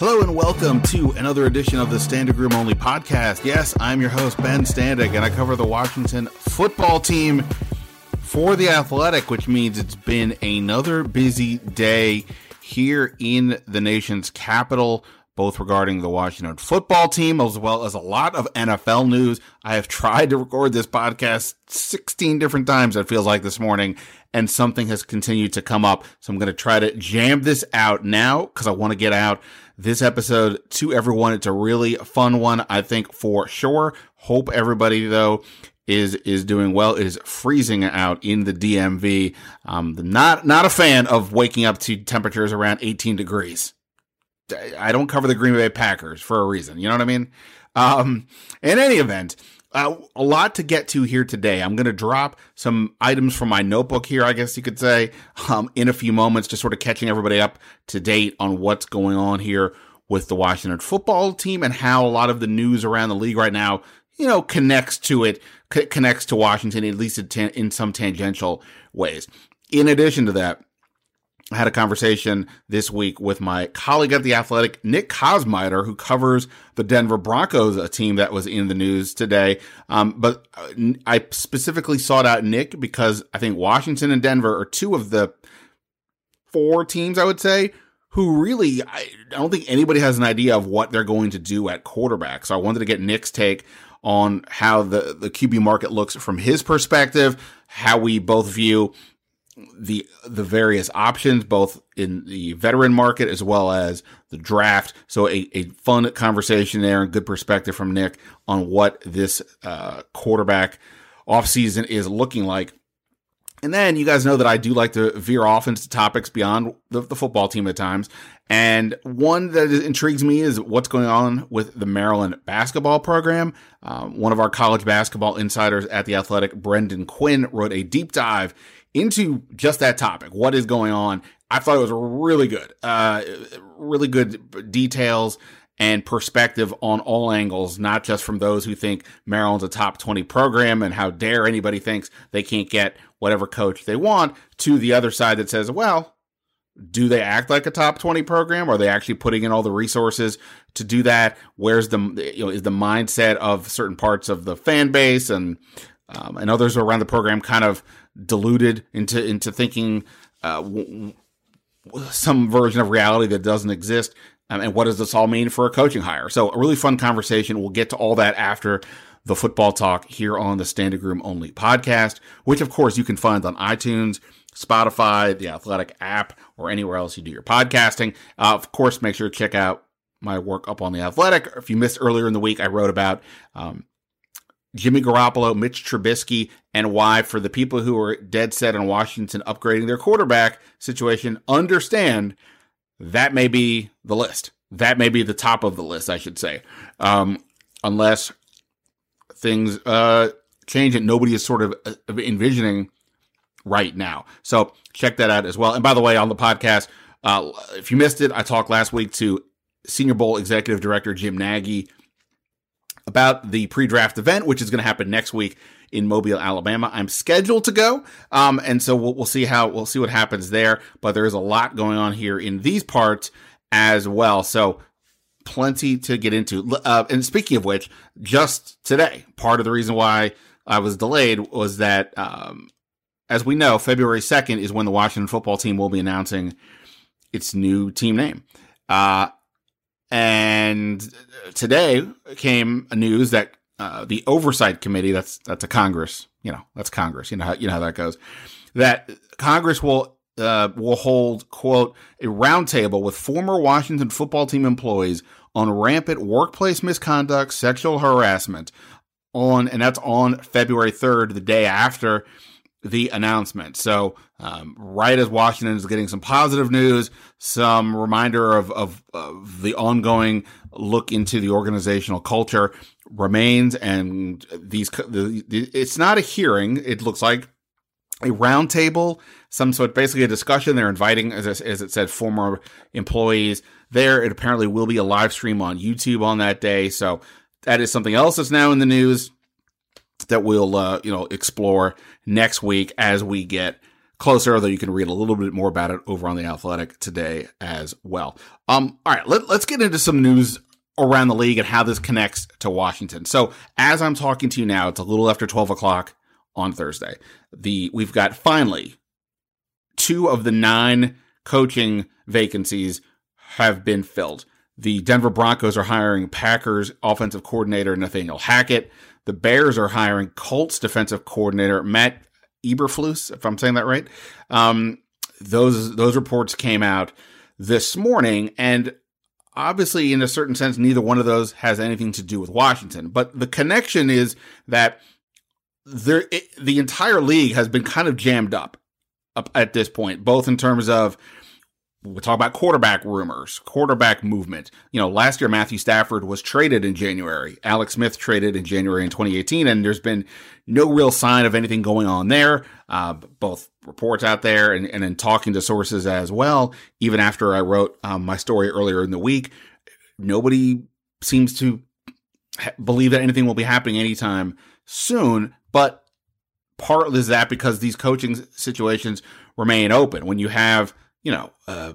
Hello and welcome to another edition of the Standig Room Only podcast. Yes, I'm your host, Ben Standig, and I cover the Washington football team for The Athletic, which means it's been another busy day here in the nation's capital, both regarding the Washington football team as well as a lot of NFL news. I have tried to record this podcast 16 different times, it feels like this morning, and something has continued to come up. So I'm going to try to jam this out now because I want to get out this episode to everyone. It's a really fun one, I think, for sure. Hope everybody, though, is is doing well. It is freezing out in the DMV. Um, not not a fan of waking up to temperatures around 18 degrees. I don't cover the Green Bay Packers for a reason. You know what I mean? Um, in any event, uh, a lot to get to here today. I'm going to drop some items from my notebook here, I guess you could say, um, in a few moments, just sort of catching everybody up to date on what's going on here with the Washington football team and how a lot of the news around the league right now, you know, connects to it, c- connects to Washington, at least in, in some tangential ways. In addition to that, I had a conversation this week with my colleague at The Athletic, Nick Kosmider, who covers the Denver Broncos, a team that was in the news today. Um, but uh, I specifically sought out Nick because I think Washington and Denver are two of the four teams, I would say, who really, I don't think anybody has an idea of what they're going to do at quarterback. So I wanted to get Nick's take on how the, the QB market looks from his perspective, how we both view the the various options, both in the veteran market as well as the draft. So a, a fun conversation there and good perspective from Nick on what this uh, quarterback offseason is looking like. And then you guys know that I do like to veer off into topics beyond the, the football team at times. And one that intrigues me is what's going on with the Maryland basketball program. Um, one of our college basketball insiders at the Athletic, Brendan Quinn, wrote a deep dive into just that topic. What is going on? I thought it was really good, uh, really good details and perspective on all angles, not just from those who think Maryland's a top 20 program and how dare anybody thinks they can't get whatever coach they want, to the other side that says, well, do they act like a top 20 program? Are they actually putting in all the resources to do that? Where's the, you know, is the mindset of certain parts of the fan base and, um, and others around the program kind of deluded into into thinking uh, w- some version of reality that doesn't exist. Um, and what does this all mean for a coaching hire? So a really fun conversation. We'll get to all that after the football talk here on the Standig Room Only podcast, which of course you can find on iTunes, Spotify, the Athletic app, or anywhere else you do your podcasting. Uh, of course, make sure to check out my work up on the Athletic. If you missed earlier in the week, I wrote about um, Jimmy Garoppolo, Mitch Trubisky, and why, for the people who are dead set on Washington upgrading their quarterback situation, understand that may be the list. That may be the top of the list, I should say. Um, unless things uh, change that nobody is sort of uh, envisioning right now. So check that out as well. And by the way, on the podcast, uh, if you missed it, I talked last week to Senior Bowl Executive Director Jim Nagy about the pre-draft event, which is going to happen next week in Mobile, Alabama. I'm scheduled to go, um, and so we'll, we'll see how we'll see what happens there. But there is a lot going on here in these parts as well. So plenty to get into. Uh, and speaking of which, just today, part of the reason why I was delayed was that, um, as we know, February 2nd is when the Washington football team will be announcing its new team name. Uh, and today came a news that uh, the oversight committee that's that's a Congress, you know, that's Congress, you know how you know how that goes. That Congress will uh, will hold quote a roundtable with former Washington football team employees on rampant workplace misconduct, sexual harassment on and that's on February 3rd, the day after the announcement. So, um, right as Washington is getting some positive news, some reminder of, of, of, the ongoing look into the organizational culture remains. And these, the, the, it's not a hearing. It looks like a roundtable, some sort, basically a discussion. They're inviting, as, as it said, former employees there. It apparently will be a live stream on YouTube on that day. So that is something else that's now in the news that we'll uh, you know explore next week as we get closer, although you can read a little bit more about it over on the Athletic today as well. Um, all right, let, let's get into some news around the league and how this connects to Washington. So as I'm talking to you now, it's a little after 12 o'clock on Thursday. The we've got finally two of the nine coaching vacancies have been filled. The Denver Broncos are hiring Packers offensive coordinator Nathaniel Hackett. The Bears are hiring Colts defensive coordinator Matt Eberflus, if I'm saying that right. Um, those those reports came out this morning, and obviously, in a certain sense, neither one of those has anything to do with Washington. But the connection is that there, it, the entire league has been kind of jammed up, up at this point, both in terms of we talk about quarterback rumors, quarterback movement. You know, last year Matthew Stafford was traded in January. Alex Smith traded in January in 2018, and there's been no real sign of anything going on there. Uh, both reports out there and, and in talking to sources as well. Even after I wrote um, my story earlier in the week, nobody seems to ha- believe that anything will be happening anytime soon. But part is that because these coaching situations remain open. When you have you know, uh,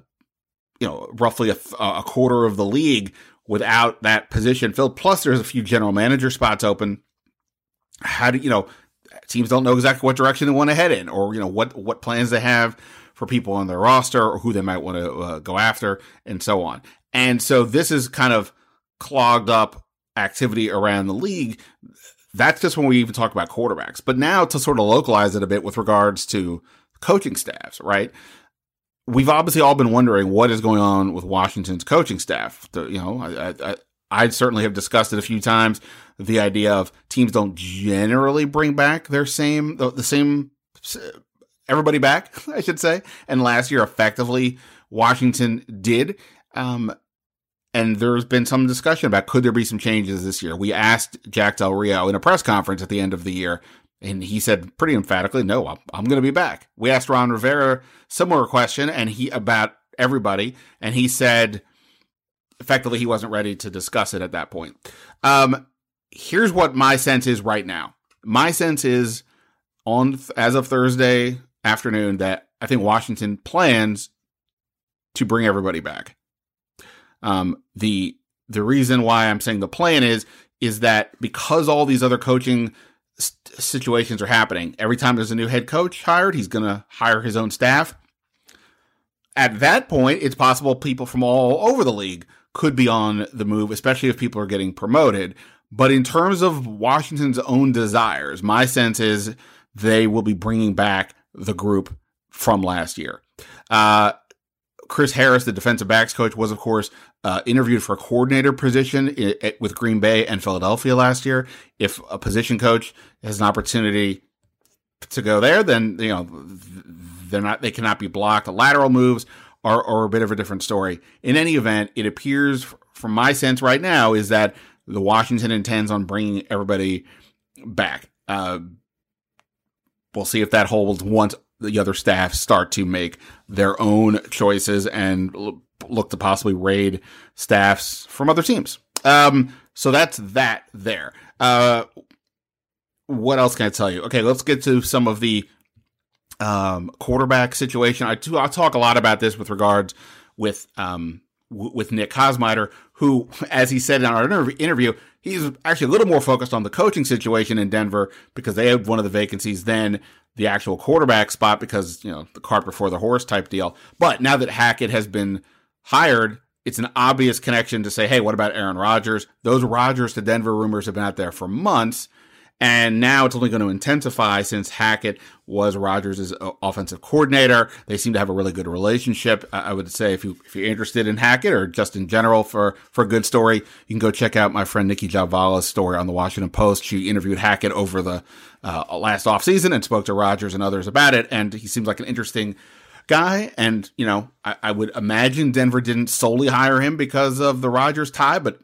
you know, roughly a, a quarter of the league without that position filled. Plus, there's a few general manager spots open. How do you know? Teams don't know exactly what direction they want to head in, or you know what what plans they have for people on their roster, or who they might want to uh, go after, and so on. And so this is kind of clogged up activity around the league. That's just when we even talk about quarterbacks. But now to sort of localize it a bit with regards to coaching staffs, right? We've obviously all been wondering what is going on with Washington's coaching staff. The, you know, I, I, I certainly have discussed it a few times. The idea of teams don't generally bring back their same the, the same everybody back, I should say. And last year, effectively, Washington did. Um, and there's been some discussion about could there be some changes this year. We asked Jack Del Rio in a press conference at the end of the year and he said pretty emphatically, no, I'm, I'm going to be back. We asked Ron Rivera similar question and he about everybody. And he said effectively he wasn't ready to discuss it at that point. Um, here's what my sense is right now. My sense is on as of Thursday afternoon that I think Washington plans to bring everybody back. Um, the the reason why I'm saying the plan is is that because all these other coaching situations are happening. Every time there's a new head coach hired, he's going to hire his own staff. At that point, it's possible people from all over the league could be on the move, especially if people are getting promoted. But in terms of Washington's own desires, my sense is they will be bringing back the group from last year. Uh, Chris Harris, the defensive backs coach, was of course uh, interviewed for a coordinator position with Green Bay and Philadelphia last year. If a position coach has an opportunity to go there, then you know they're not they cannot be blocked. Lateral moves are, are a bit of a different story. In any event, it appears from my sense right now is that the Washington intends on bringing everybody back. Uh, we'll see if that holds once the other staff start to make their own choices and look to possibly raid staffs from other teams. Um, so that's that there. Uh, what else can I tell you? Okay, let's get to some of the um, quarterback situation. I do, I'll talk a lot about this with regards with um, w- with Nick Kosmider, who, as he said in our interview, he's actually a little more focused on the coaching situation in Denver because they have one of the vacancies than the actual quarterback spot because, you know, the cart before the horse type deal. But now that Hackett has been hired, it's an obvious connection to say, hey, what about Aaron Rodgers? Those Rodgers to Denver rumors have been out there for months. And now it's only going to intensify since Hackett was Rodgers' offensive coordinator. They seem to have a really good relationship. I would say if you if you're interested in Hackett or just in general for for a good story, you can go check out my friend Nicki Jhabvala's story on the Washington Post. She interviewed Hackett over the uh, last offseason and spoke to Rodgers and others about it, and he seems like an interesting guy. And you know, I, I would imagine Denver didn't solely hire him because of the Rodgers tie, but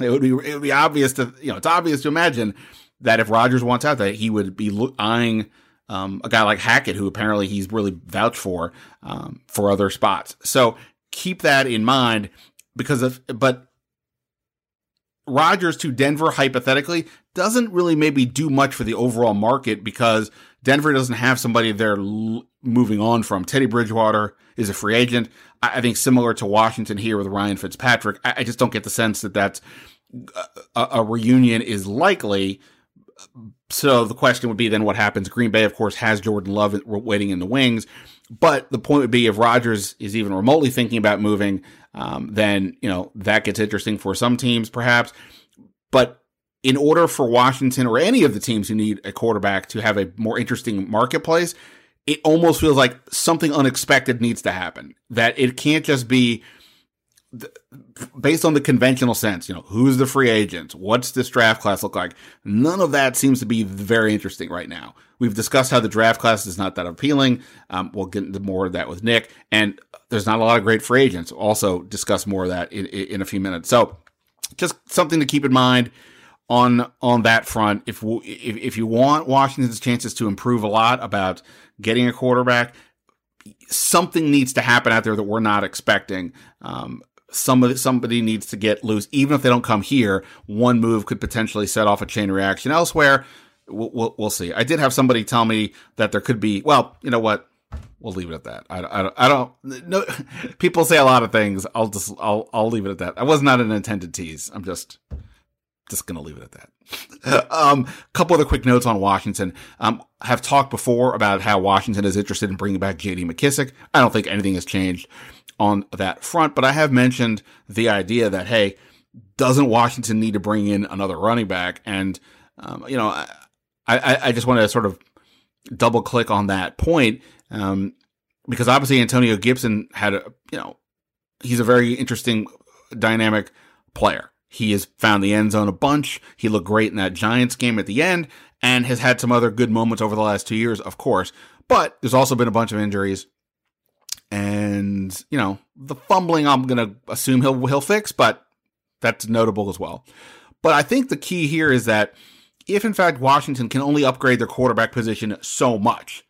it would be it would be obvious to you know it's obvious to imagine that if Rodgers wants out, that he would be eyeing um, a guy like Hackett, who apparently he's really vouched for um, for other spots. So keep that in mind because of, but Rodgers to Denver hypothetically doesn't really maybe do much for the overall market because Denver doesn't have somebody they're moving on from. Teddy Bridgewater is a free agent. I, I, think similar to Washington here with Ryan Fitzpatrick. I, I just don't get the sense that that's a, a reunion is likely. So the question would be then what happens? Green Bay, of course, has Jordan Love waiting in the wings. But the point would be if Rodgers is even remotely thinking about moving, um, then, you know, that gets interesting for some teams perhaps. But in order for Washington or any of the teams who need a quarterback to have a more interesting marketplace, it almost feels like something unexpected needs to happen. That it can't just be based on the conventional sense, you know, who's the free agent? What's this draft class look like? None of that seems to be very interesting right now. We've discussed how the draft class is not that appealing. Um, we'll get into more of that with Nick. And there's not a lot of great free agents. Also discuss more of that in, in a few minutes. So just something to keep in mind on on that front. If, if if you want Washington's chances to improve a lot about getting a quarterback, something needs to happen out there that we're not expecting. Um, somebody somebody needs to get loose, even if they don't come here. One move could potentially set off a chain reaction elsewhere. We'll, we'll, we'll see. I did have somebody tell me that there could be. Well, you know what? We'll leave it at that. I, don't I, don't I don't. No, people say a lot of things. I'll just I'll I'll leave it at that. I was not an intended tease. I'm just just gonna leave it at that. Um, a couple other quick notes on Washington. Um, have talked before about how Washington is interested in bringing back J.D. McKissick. I don't think anything has changed on that front, but I have mentioned the idea that hey, doesn't Washington need to bring in another running back? And um, you know, I, I, I just want to sort of double click on that point um, because obviously Antonio Gibson had a you know he's a very interesting dynamic player. He has found the end zone a bunch. He looked great in that Giants game at the end and has had some other good moments over the last two years, of course. But there's also been a bunch of injuries. And, you know, the fumbling I'm going to assume he'll he'll fix, but that's notable as well. But I think the key here is that if in fact Washington can only upgrade their quarterback position so much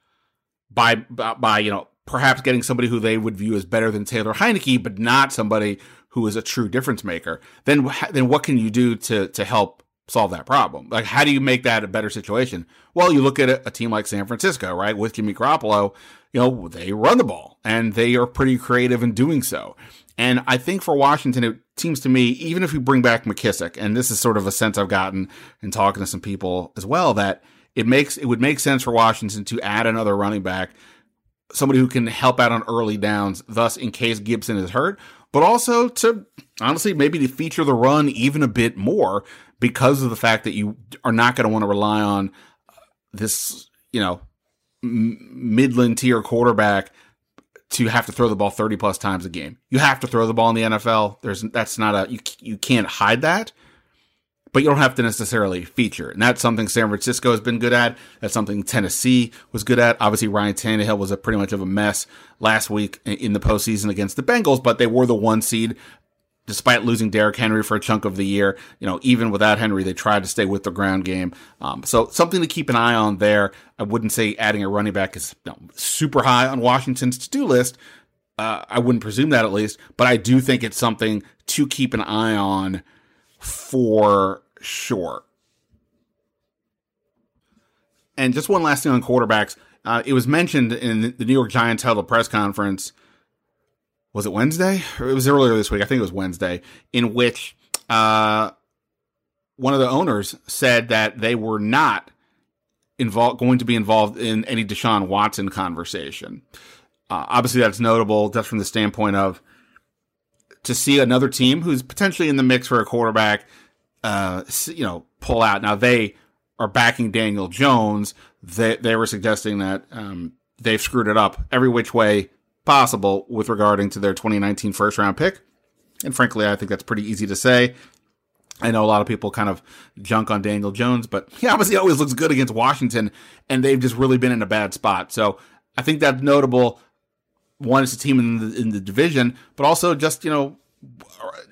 by by, by you know perhaps getting somebody who they would view as better than Taylor Heinicke, but not somebody who is a true difference maker, then then what can you do to to help solve that problem? Like, how do you make that a better situation? Well, you look at a, a team like San Francisco, right, with Jimmy Garoppolo. You know, they run the ball and they are pretty creative in doing so. And I think for Washington, it seems to me, even if you bring back McKissick, and this is sort of a sense I've gotten in talking to some people as well, that it makes it would make sense for Washington to add another running back, somebody who can help out on early downs, thus in case Gibson is hurt, but also to honestly maybe to feature the run even a bit more because of the fact that you are not going to want to rely on uh, this, you know, midland tier quarterback to have to throw the ball 30 plus times a game. You have to throw the ball in the NFL. There's that's not a you you can't hide that but you don't have to necessarily feature. And that's something San Francisco has been good at. That's something Tennessee was good at. Obviously, Ryan Tannehill was a pretty much of a mess last week in the postseason against the Bengals, but they were the one seed. Despite losing Derrick Henry for a chunk of the year, you know, even without Henry, they tried to stay with the ground game. Um, so something to keep an eye on there. I wouldn't say adding a running back is you know, super high on Washington's to-do list. Uh, I wouldn't presume that at least, but I do think it's something to keep an eye on for sure. And just one last thing on quarterbacks. Uh, it was mentioned in the New York Giants held a press conference. Was it Wednesday? It was earlier this week. I think it was Wednesday, in which uh, one of the owners said that they were not involved, going to be involved in any Deshaun Watson conversation. Uh, obviously, that's notable just from the standpoint of to see another team who's potentially in the mix for a quarterback uh, you know, pull out. Now they are backing Daniel Jones. They they were suggesting that um, they've screwed it up every which way possible with regarding to their 2019 first round pick. And frankly, I think that's pretty easy to say. I know a lot of people kind of junk on Daniel Jones, but he obviously always looks good against Washington, and they've just really been in a bad spot. So I think that's notable. One, it's a team in the, in the division, but also just you know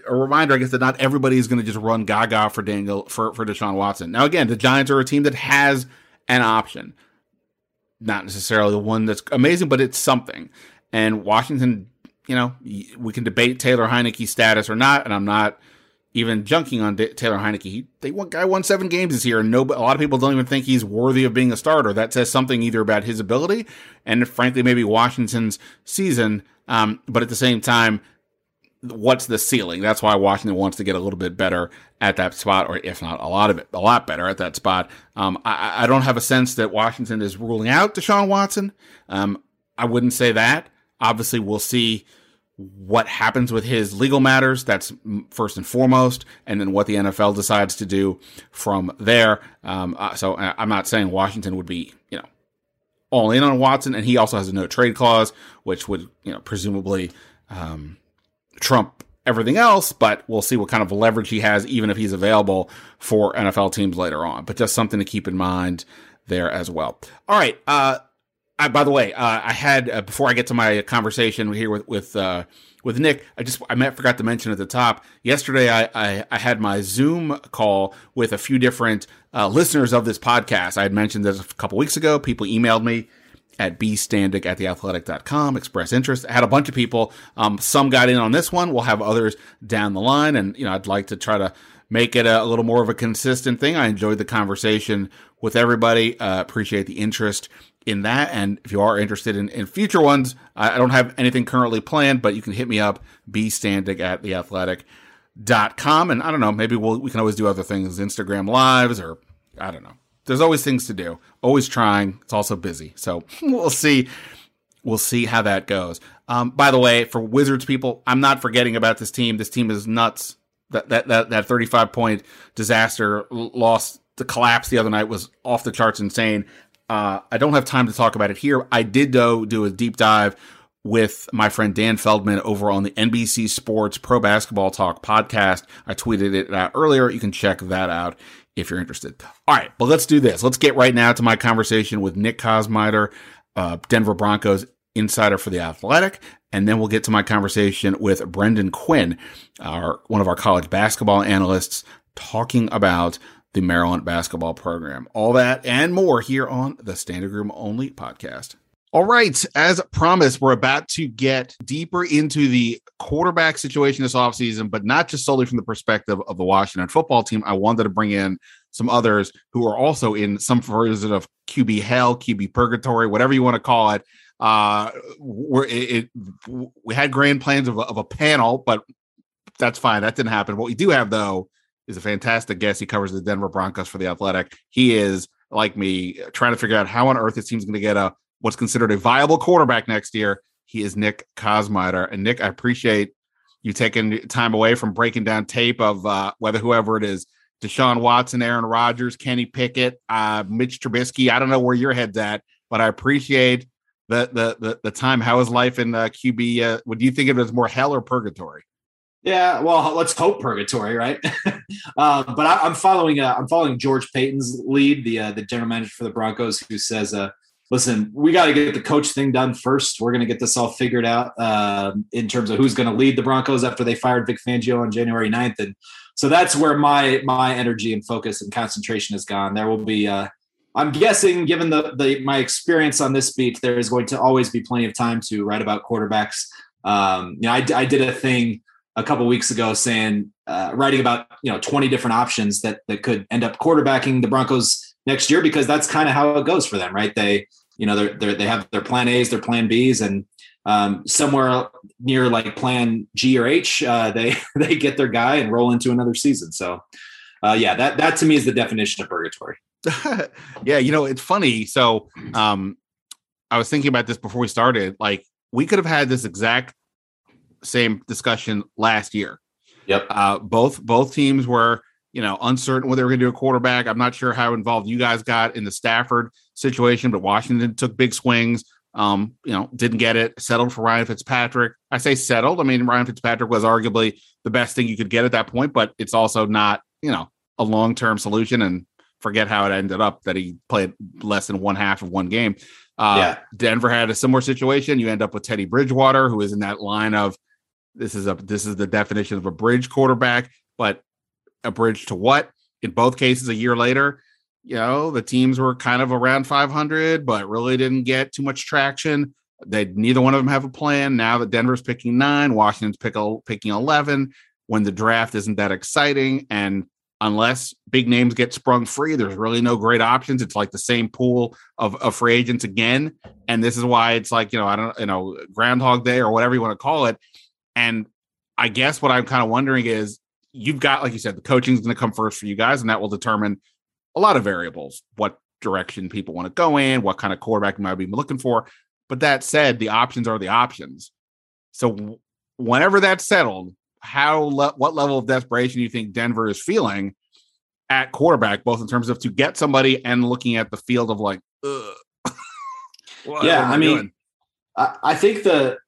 a reminder, I guess, that not everybody is going to just run gaga for Daniel for for Deshaun Watson. Now, again, the Giants are a team that has an option, not necessarily the one that's amazing, but it's something. And Washington, you know, we can debate Taylor Heinicke's status or not, and I'm not even junking on D- Taylor Heinicke. He, they guy won seven games this year, and no, a lot of people don't even think he's worthy of being a starter. That says something either about his ability and, frankly, maybe Washington's season. Um, but at the same time, what's the ceiling? That's why Washington wants to get a little bit better at that spot, or if not a lot of it, a lot better at that spot. Um, I, I, don't have a sense that Washington is ruling out Deshaun Watson. Um, I wouldn't say that. Obviously, we'll see what happens with his legal matters. That's first and foremost, and then what the NFL decides to do from there. Um, uh, so uh, I'm not saying Washington would be, you know, all in on Watson, and he also has a no trade clause, which would, you know, presumably um, trump everything else. But we'll see what kind of leverage he has, even if he's available for NFL teams later on. But just something to keep in mind there as well. All right. Uh, I, by the way, uh, I had uh, before I get to my conversation here with with uh, with Nick. I just I met, forgot to mention at the top. Yesterday, I I, I had my Zoom call with a few different uh, listeners of this podcast. I had mentioned this a couple weeks ago. People emailed me at bstandig at theathletic.com, express interest. I had a bunch of people. Um, some got in on this one. We'll have others down the line. And, you know, I'd like to try to make it a, a little more of a consistent thing. I enjoyed the conversation with everybody. Uh, appreciate the interest in that. And if you are interested in, in future ones, I, I, don't have anything currently planned, but you can hit me up, bstandig at theathletic.com. And I don't know, maybe we'll, we can always do other things, Instagram lives or I don't know. There's always things to do. Always trying. It's also busy. So we'll see. We'll see how that goes. Um, by the way, for Wizards people, I'm not forgetting about this team. This team is nuts. That that that, that 35 point disaster loss, the collapse the other night was off the charts insane. Uh, I don't have time to talk about it here. I did though do a deep dive with my friend Dan Feldman over on the NBC Sports Pro Basketball Talk podcast. I tweeted it out earlier. You can check that out if you're interested. All right, but let's do this. Let's get right now to my conversation with Nick Kosmider, uh, Denver Broncos insider for the Athletic, and then we'll get to my conversation with Brendan Quinn, our one of our college basketball analysts, talking about the Maryland basketball program. All that and more here on the Standig Room Only podcast. All right. As promised, we're about to get deeper into the quarterback situation this offseason, but not just solely from the perspective of the Washington football team. I wanted to bring in some others who are also in some version of QB hell, QB purgatory, whatever you want to call it. Uh, we're, it, it, we had grand plans of a, of a panel, but that's fine. That didn't happen. What we do have, though, is a fantastic guest. He covers the Denver Broncos for the Athletic. He is like me trying to figure out how on earth this team's going to get a what's considered a viable quarterback next year. He is Nick Kosmider. And Nick, I appreciate you taking time away from breaking down tape of uh, whether whoever it is, Deshaun Watson, Aaron Rodgers, Kenny Pickett, uh, Mitch Trubisky. I don't know where your head's at, but I appreciate the the the, the time. How is life in uh, QB? Uh, would you think of it as more hell or purgatory? Yeah, well, let's hope purgatory, right? uh, but I, am following. Uh, I'm following George Paton's lead, the uh, the general manager for the Broncos, who says, uh, "Listen, we got to get the coach thing done first. We're going to get this all figured out uh, in terms of who's going to lead the Broncos after they fired Vic Fangio on January 9th. And so that's where my my energy and focus and concentration has gone. There will be. Uh, I'm guessing, given the, the my experience on this beat, there is going to always be plenty of time to write about quarterbacks. Um, you know, I, I did a thing a couple weeks ago saying uh, writing about you know 20 different options that that could end up quarterbacking the Broncos next year because that's kind of how it goes for them, right? They you know they're, they're they have their plan A's, their plan B's, and um, somewhere near like plan G or H, uh, they they get their guy and roll into another season. So uh, yeah, that that to me is the definition of purgatory. yeah, you know it's funny. So um, I was thinking about this before we started. Like we could have had this exact same discussion last year. Yep. Uh, both both teams were you know uncertain whether they were going to do a quarterback. I'm not sure how involved you guys got in the Stafford situation, but Washington took big swings. Um, you know, didn't get it. Settled for Ryan Fitzpatrick. I say settled. I mean, Ryan Fitzpatrick was arguably the best thing you could get at that point, but it's also not you know a long term solution. And forget how it ended up that he played less than one half of one game. Uh, yeah. Denver had a similar situation. You end up with Teddy Bridgewater, who is in that line of this is a this is the definition of a bridge quarterback, but a bridge to what? In both cases, a year later, you know, the teams were kind of around 500, but really didn't get too much traction. They neither one of them have a plan. Now that Denver's picking nine, Washington's pick, picking 11. when the draft isn't that exciting and unless big names get sprung free, there's really no great options. It's like the same pool of, of free agents again. And this is why it's like, you know, I don't, you know, Groundhog Day or whatever you want to call it. And I guess what I'm kind of wondering is you've got, like you said, the coaching is going to come first for you guys, and that will determine a lot of variables what direction people want to go in, what kind of quarterback you might be looking for. But that said, the options are the options. So whenever that's settled, how le- what level of desperation do you think Denver is feeling at quarterback, both in terms of to get somebody and looking at the field of like, yeah, I mean, I, I think the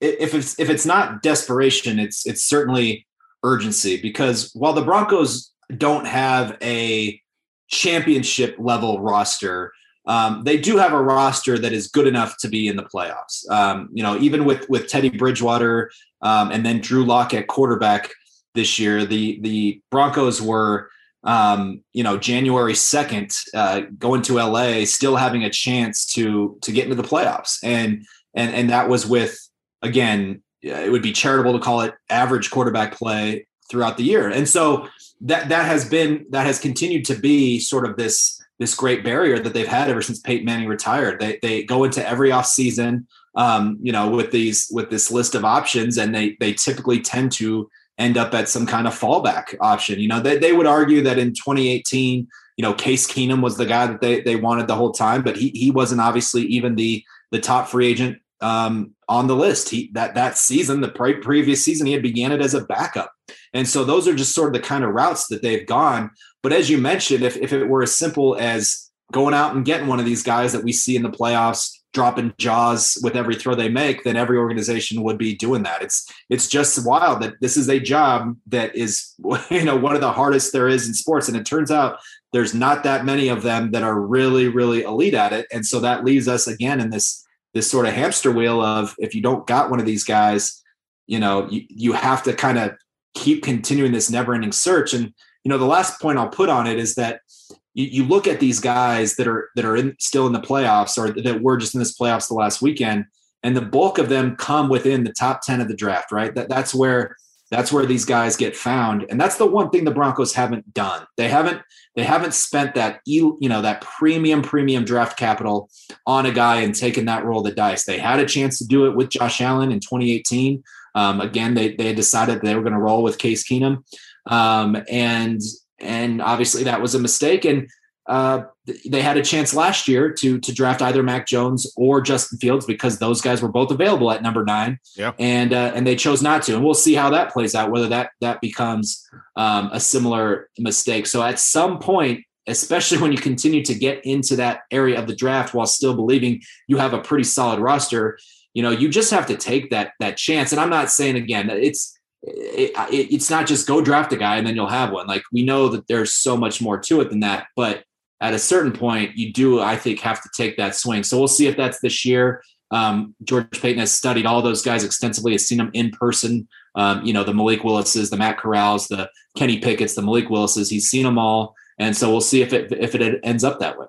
if it's if it's not desperation, it's it's certainly urgency because while the Broncos don't have a championship level roster, um, they do have a roster that is good enough to be in the playoffs. Um, you know, even with with Teddy Bridgewater um, and then Drew Lock at quarterback this year, the the Broncos were um, you know January second uh, going to LA, still having a chance to to get into the playoffs, and and and that was with again it would be charitable to call it average quarterback play throughout the year, and so that that has been that has continued to be sort of this this great barrier that they've had ever since Peyton Manning retired. They they go into every off season, um, you know, with these with this list of options, and they they typically tend to end up at some kind of fallback option. You know, they they would argue that in 2018, you know, Case Keenum was the guy that they they wanted the whole time, but he he wasn't obviously even the the top free agent um, on the list. He that that season, the pre- previous season, he had began it as a backup, and so those are just sort of the kind of routes that they've gone. But as you mentioned, if if it were as simple as going out and getting one of these guys that we see in the playoffs, dropping jaws with every throw they make, then every organization would be doing that. It's it's just wild that this is a job that is you know one of the hardest there is in sports, and it turns out there's not that many of them that are really really elite at it, and so that leaves us again in this this sort of hamster wheel of if you don't got one of these guys, you know, you, you have to kind of keep continuing this never ending search. And, you know, the last point I'll put on it is that you, you look at these guys that are, that are in, still in the playoffs or that were just in this playoffs the last weekend, and the bulk of them come within the top 10 of the draft, right? That that's where, that's where these guys get found. And that's the one thing the Broncos haven't done. They haven't they haven't spent that you know that premium premium draft capital on a guy and taken that roll of the dice. They had a chance to do it with Josh Allen in 2018. Um, again, they they decided they were going to roll with Case Keenum, um, and and obviously that was a mistake. And uh, they had a chance last year to to draft either Mac Jones or Justin Fields because those guys were both available at number nine. Yeah, and uh, and they chose not to, and we'll see how that plays out. Whether that that becomes um, a similar mistake. So at some point, especially when you continue to get into that area of the draft while still believing you have a pretty solid roster, you know you just have to take that that chance. And I'm not saying again it's it, it, it's not just go draft a guy and then you'll have one. Like we know that there's so much more to it than that, but at a certain point, you do, I think, have to take that swing. So we'll see if that's this year. Um, George Paton has studied all those guys extensively, has seen them in person. Um, you know, the Malik Willises, the Matt Corrals, the Kenny Pickett's, the Malik Willises. He's seen them all, and so we'll see if it if it ends up that way.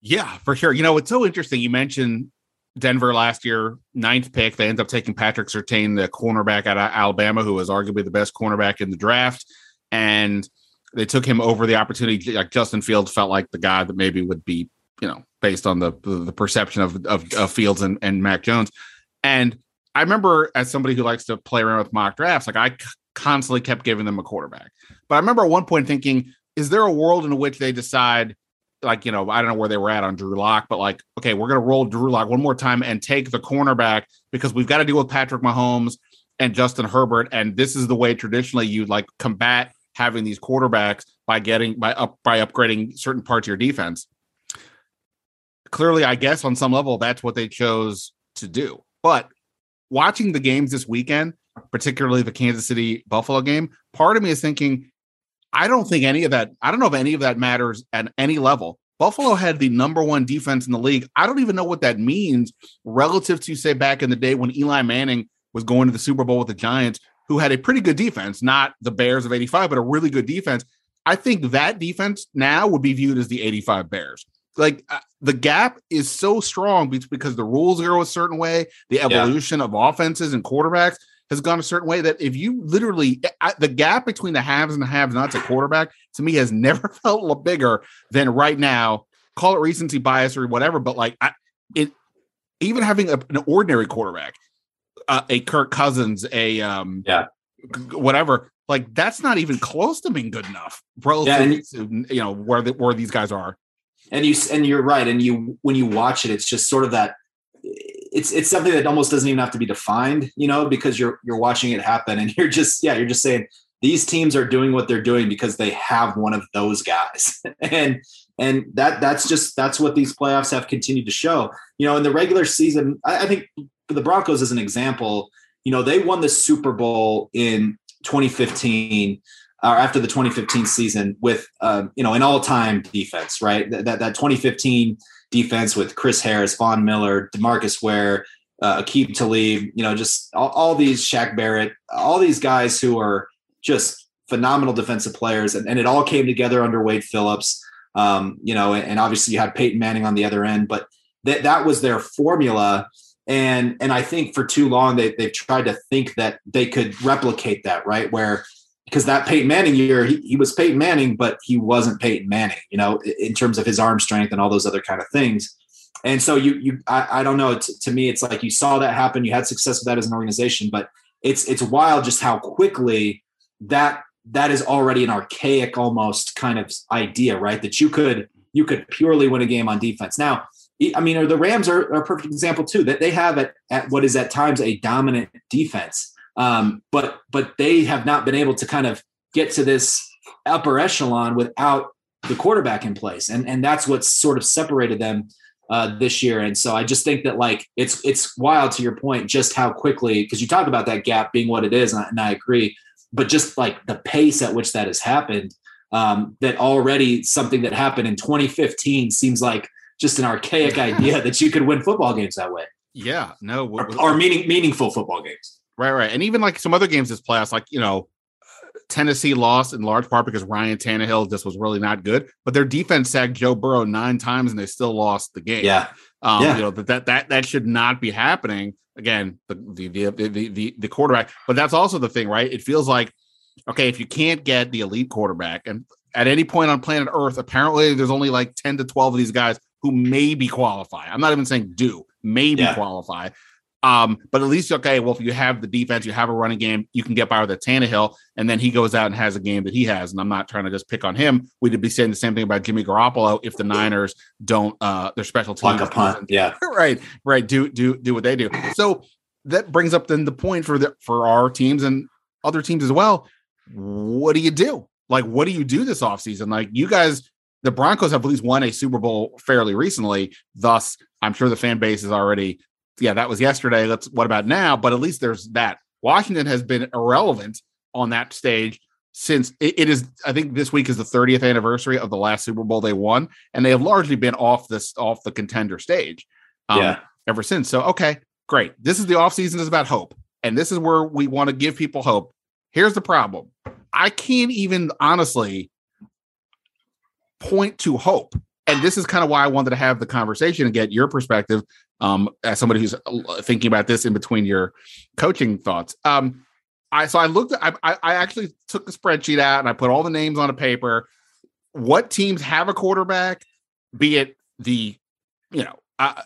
Yeah, for sure. You know, it's so interesting. You mentioned Denver last year, ninth pick. They end up taking Patrick Surtain, the cornerback out of Alabama, who was arguably the best cornerback in the draft, and they took him over the opportunity. Like Justin Fields felt like the guy that maybe would be, you know, based on the the perception of of, of Fields and, and Mac Jones. And I remember as somebody who likes to play around with mock drafts, like I constantly kept giving them a quarterback. But I remember at one point thinking, is there a world in which they decide, like, you know, I don't know where they were at on Drew Lock, but like, okay, we're going to roll Drew Lock one more time and take the cornerback because we've got to deal with Patrick Mahomes and Justin Herbert. And this is the way traditionally you like combat having these quarterbacks by getting by up by upgrading certain parts of your defense. Clearly, I guess on some level that's what they chose to do. But watching the games this weekend, particularly the Kansas City Buffalo game, part of me is thinking, I don't think any of that, I don't know if any of that matters at any level. Buffalo had the number one defense in the league. I don't even know what that means relative to, say, back in the day when Eli Manning was going to the Super Bowl with the Giants, who had a pretty good defense, not the Bears of 85, but a really good defense. I think that defense now would be viewed as the 85 Bears. Like uh, the gap is so strong because the rules go a certain way, the evolution yeah. of offenses and quarterbacks has gone a certain way that if you literally I, the gap between the haves and the have nots at quarterback to me has never felt bigger than right now. Call it recency bias or whatever, but like I, it, even having a, an ordinary quarterback, uh, a Kirk Cousins, a um, yeah, whatever, like that's not even close to being good enough relative yeah, to you know where the, where these guys are. And you and you're right. And you when you watch it, it's just sort of that. It's it's something that almost doesn't even have to be defined, you know, because you're you're watching it happen, and you're just yeah, you're just saying these teams are doing what they're doing because they have one of those guys, and and that that's just that's what these playoffs have continued to show. You know, in the regular season, I, I think the Broncos as an example, you know, they won the Super Bowl in 2015 or after the 2015 season with uh, you know an all-time defense, right? That, that, that 2015 defense with Chris Harris, Von Miller, Demarcus Ware, uh, Aqib Talib, you know, just all, all, these Shaq Barrett, all these guys who are just phenomenal defensive players, and, and it all came together under Wade Phillips. Um, you know, and, and obviously you had Peyton Manning on the other end, but that that was their formula and and I think for too long they they've tried to think that they could replicate that, right? Where because that Peyton Manning year, he, he was Peyton Manning, but he wasn't Peyton Manning, you know, in terms of his arm strength and all those other kind of things. And so you you I, I don't know. To, to me, it's like you saw that happen. You had success with that as an organization, but it's it's wild just how quickly that that is already an archaic almost kind of idea, right? That you could you could purely win a game on defense. Now, I mean, the Rams are, are, a perfect example too. That they have at, at what is at times a dominant defense, um, but but they have not been able to kind of get to this upper echelon without the quarterback in place, and and that's what's sort of separated them uh, this year. And so I just think that like it's it's wild to your point, just how quickly because you talk about that gap being what it is, and I, and I agree, but just like the pace at which that has happened. Um, that already something that happened in 2015 seems like just an archaic idea that you could win football games that way. Yeah, no, or, or meaning meaningful football games. Right, right, and even like some other games this playoffs, like you know, Tennessee lost in large part because Ryan Tannehill just was really not good, but their defense sacked Joe Burrow nine times and they still lost the game. Yeah, um, yeah. you know that that that that should not be happening. Again, the the, the the the the quarterback, but that's also the thing, right? It feels like okay, if you can't get the elite quarterback, and at any point on planet Earth, apparently there's only like 10 to 12 of these guys who maybe qualify. I'm not even saying do, maybe yeah. qualify. Um, but at least okay, well, if you have the defense, you have a running game, you can get by with a Tannehill, and then he goes out and has a game that he has. And I'm not trying to just pick on him. We'd be saying the same thing about Jimmy Garoppolo if the Niners don't uh their special teams. Like a punt, yeah. right, right. Do do do what they do. So that brings up then the point for the for our teams and other teams as well. What do you do? Like, what do you do this offseason? Like, you guys the Broncos have at least won a Super Bowl fairly recently. Thus, I'm sure the fan base is already, yeah, that was yesterday. Let's what about now? But at least there's that. Washington has been irrelevant on that stage since it, it is. I think this week is the 30th anniversary of the last Super Bowl they won, and they have largely been off this off the contender stage. Um, yeah. Ever since. So okay, great. This is the offseason is about hope, and this is where we want to give people hope. Here's the problem. I can't even honestly point to hope. And this is kind of why I wanted to have the conversation and get your perspective um, as somebody who's uh, thinking about this in between your coaching thoughts. Um, I so I looked. I I actually took the spreadsheet out and I put all the names on a paper. What teams have a quarterback? Be it the, you know, uh,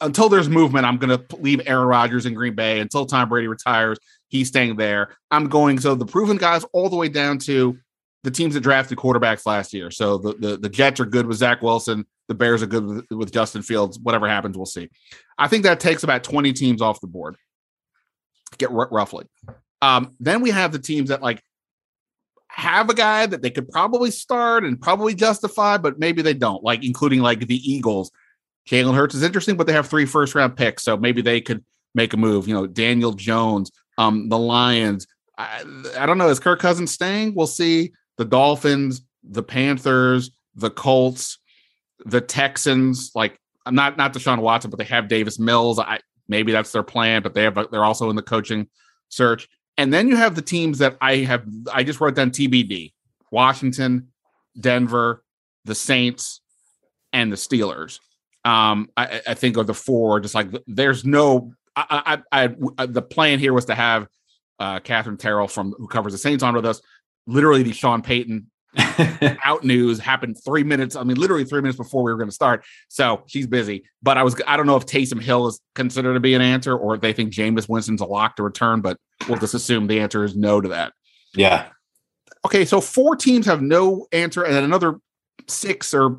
until there's movement, I'm going to leave Aaron Rodgers in Green Bay until Tom Brady retires. He's staying there. I'm going so the proven guys all the way down to the teams that drafted quarterbacks last year. So the, the, the Jets are good with Zach Wilson. The Bears are good with, with, Justin Fields. Whatever happens, we'll see. I think that takes about 20 teams off the board, get r- roughly. Um, then we have the teams that like have a guy that they could probably start and probably justify, but maybe they don't, like including like the Eagles. Jalen Hurts is interesting, but they have three first round picks. So maybe they could make a move. You know, Daniel Jones, um, the Lions. I, I don't know. Is Kirk Cousins staying? We'll see the Dolphins, the Panthers, the Colts, the Texans. Like I'm not not Deshaun Watson, but they have Davis Mills. I maybe that's their plan, but they have they're also in the coaching search. And then you have the teams that I have I just wrote down TBD: Washington, Denver, the Saints, and the Steelers. Um, I, I think are the four. Just like there's no, I, I, I, the plan here was to have uh, Katherine Terrell from who covers the Saints on with us. Literally, the Sean Payton out news happened three minutes. I mean, literally three minutes before we were going to start. So she's busy. But I was I don't know if Taysom Hill is considered to be an answer or if they think Jameis Winston's a lock to return, but we'll just assume the answer is no to that. Yeah. Okay, so four teams have no answer, and then another six are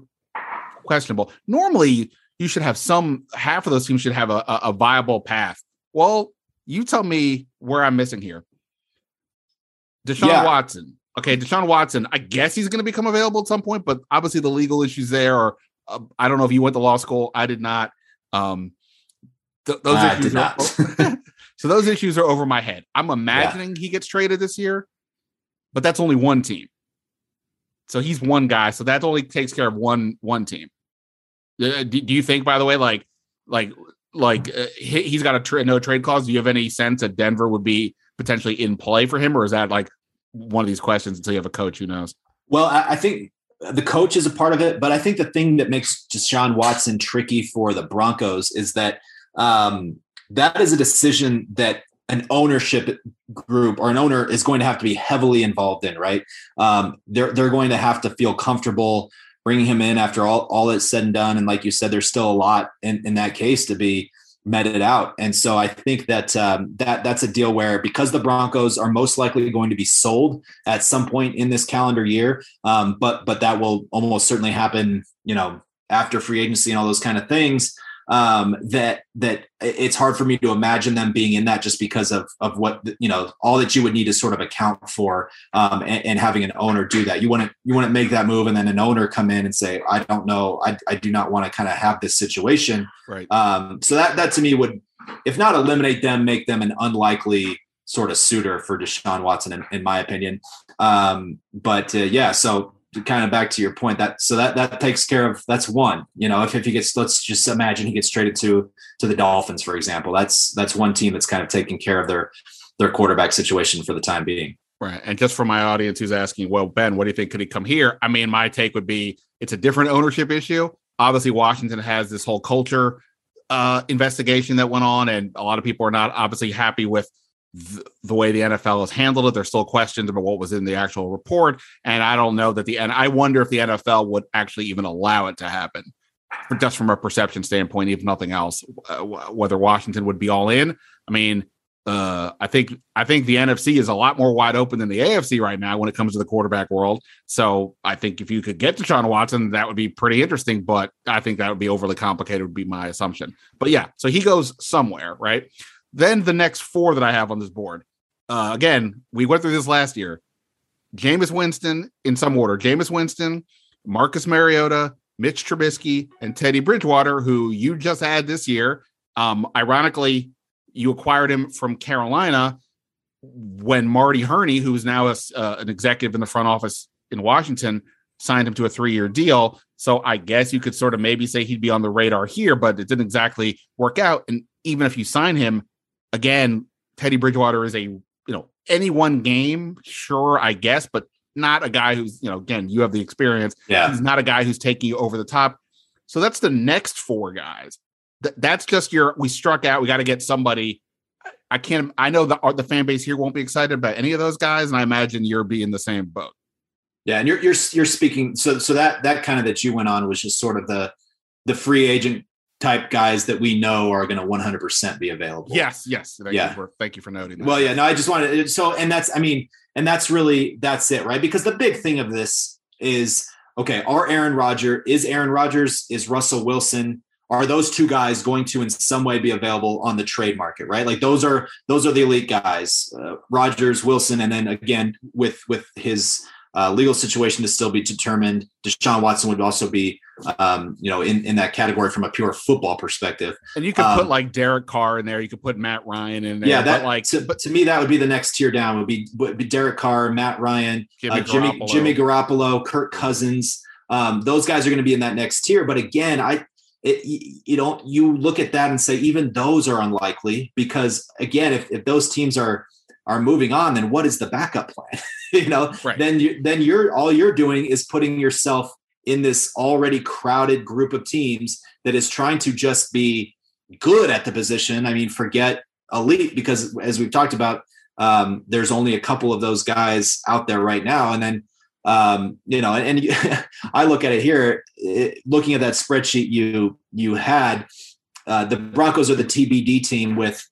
questionable. Normally, you should have some half of those teams should have a, a, a viable path. Well, you tell me where I'm missing here. Deshaun yeah. Watson. Okay, Deshaun Watson. I guess he's going to become available at some point, but obviously the legal issues there. Or uh, I don't know if you went to law school. I did not. Um, th- those I issues did not. so those issues are over my head. I'm imagining yeah. he gets traded this year, but that's only one team. So he's one guy. So that only takes care of one one team. Uh, do, do you think, by the way, like like like uh, he, has got a tra- no trade clause? Do you have any sense that Denver would be potentially in play for him, or is that like one of these questions until you have a coach who knows? Well, I, I think the coach is a part of it, but I think the thing that makes Deshaun Watson tricky for the Broncos is that um, that is a decision that an ownership group or an owner is going to have to be heavily involved in, right? Um, they're they're going to have to feel comfortable bringing him in after all all that's said and done. And like you said, there's still a lot in, in that case to be meted out. And so I think that um, that that's a deal where because the Broncos are most likely going to be sold at some point in this calendar year, um, but but that will almost certainly happen, you know, after free agency and all those kind of things um, that that it's hard for me to imagine them being in that just because of of what you know all that you would need to sort of account for um, and, and, having an owner do that. You want to you want to make that move and then an owner come in and say, I don't know, I, I do not want to kind of have this situation. Right. Um, so that that to me would, if not eliminate them, make them an unlikely sort of suitor for Deshaun Watson, in, in my opinion. Um, but uh, yeah, so kind of back to your point that so that that takes care of that's one you know if, if he gets let's just imagine he gets traded to to the dolphins for example that's that's one team that's kind of taking care of their their quarterback situation for the time being. Right and just for my audience who's asking well ben what do you think could he come here? I mean my take would be it's a different ownership issue. Obviously washington has this whole culture uh investigation that went on and a lot of people are not obviously happy with the way the NFL has handled it. There's still questions about what was in the actual report, and I don't know that the and I wonder if the NFL would actually even allow it to happen, just from a perception standpoint, if nothing else. Uh, whether Washington would be all in. I mean, uh, I think I think the NFC is a lot more wide open than the AFC right now when it comes to the quarterback world. So I think if you could get Deshaun Watson, that would be pretty interesting. But I think that would be overly complicated. Would be my assumption. But yeah, so he goes somewhere, right? Then the next four that I have on this board. Uh, again, we went through this last year. Jameis Winston in some order. Jameis Winston, Marcus Mariota, Mitch Trubisky, and Teddy Bridgewater, who you just had this year. Um, ironically, you acquired him from Carolina when Marty Hurney, who is now a, uh, an executive in the front office in Washington, signed him to a three-year deal. So I guess you could sort of maybe say he'd be on the radar here, but it didn't exactly work out. And even if you sign him, again, Teddy Bridgewater is a you know any one game, sure, I guess, but not a guy who's you know again you have the experience. Yeah, he's not a guy who's taking you over the top. So that's the next four guys. Th- that's just your. We struck out. We got to get somebody. I can't. I know the the fan base here won't be excited about any of those guys, and I imagine you're be in the same boat. Yeah, and you're you're you're speaking. So so that that kind of that you went on was just sort of the the free agent type guys that we know are going to 100% be available. Yes, yes. Thank yeah. You for, thank you for noting that. Well, yeah, no, I just wanted so, and that's, I mean, and that's really, that's it, right? Because the big thing of this is, okay, are Aaron Rodgers, is Aaron Rodgers, is Russell Wilson, are those two guys going to in some way be available on the trade market, right? Like those are, those are the elite guys, uh, Rodgers, Wilson, and then again, with, with his, uh, legal situation to still be determined. Deshaun Watson would also be, um, you know, in, in that category from a pure football perspective. And you could um, put like Derek Carr in there. You could put Matt Ryan in there. Yeah, that like, to, but to me, that would be the next tier down. Would be, would be Derek Carr, Matt Ryan, Jimmy, uh, Jimmy, Garoppolo. Jimmy Garoppolo, Kirk Cousins. Um, those guys are going to be in that next tier. But again, I it, you don't you look at that and say even those are unlikely because again, if, if those teams are are moving on, then what is the backup plan? you know, right. then you then you're all you're doing is putting yourself in this already crowded group of teams that is trying to just be good at the position. I mean, forget elite because as we've talked about, um, there's only a couple of those guys out there right now. And then, um, you know, and, and I look at it here, it, looking at that spreadsheet you you had, uh, the Broncos are the TBD team with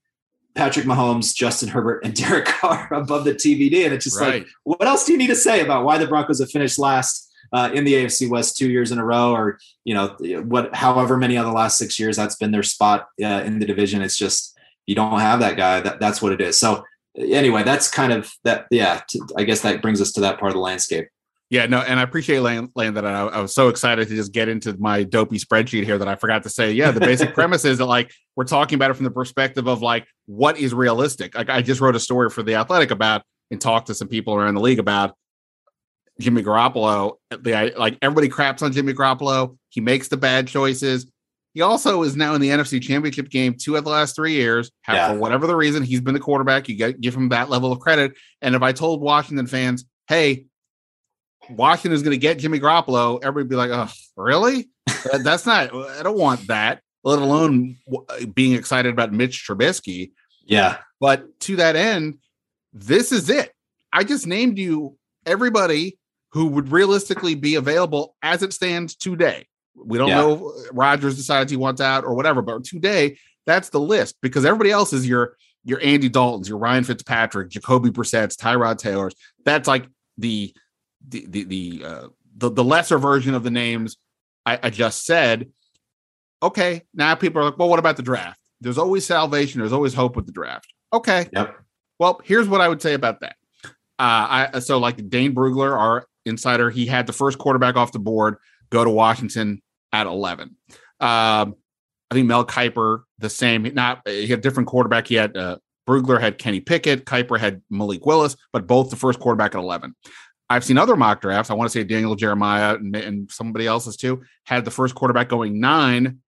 Patrick Mahomes, Justin Herbert, and Derek Carr above the TBD. And it's just right. like, what else do you need to say about why the Broncos have finished last uh, in the AFC West two years in a row, or you know, what, however many of the last six years that's been their spot uh, in the division? It's just you don't have that guy. That, that's what it is. So anyway, that's kind of that. Yeah, t- I guess that brings us to that part of the landscape. Yeah, no, and I appreciate Lane, Lane that I, I, was so excited to just get into my dopey spreadsheet here that I forgot to say. Yeah, the basic premise is that like we're talking about it from the perspective of like what is realistic. Like I just wrote a story for the Athletic about and talked to some people around the league about Jimmy Garoppolo. The like everybody craps on Jimmy Garoppolo. He makes the bad choices. He also is now in the NFC Championship game two of the last three years. Have, yeah. For whatever the reason, he's been the quarterback. You get give him that level of credit. And if I told Washington fans, "Hey, Washington is going to get Jimmy Garoppolo," everybody be like, "Oh, really? That's not. I don't want that." Let alone uh, being excited about Mitch Trubisky. Yeah. But to that end, this is it. I just named you everybody who would realistically be available as it stands today. We don't yeah. know uh, Rodgers decides he wants out or whatever, but today that's the list because everybody else is your your Andy Daltons, your Ryan Fitzpatrick, Jacoby Brissett's, Tyrod Taylor's. That's like the the the the uh, the, the lesser version of the names I, I just said. Okay, now people are like, well, what about the draft? There's always salvation. There's always hope with the draft. Okay. Yep. Well, here's what I would say about that. Uh, I so like Dane Brugler, our insider, he had the first quarterback off the board go to Washington at 11. Um, I think Mel Kiper the same. Not he had a different quarterback. He had uh, Brugler had Kenny Pickett, Kiper had Malik Willis, but both the first quarterback at 11. I've seen other mock drafts. I want to say Daniel Jeremiah and, and somebody else's too had the first quarterback going nine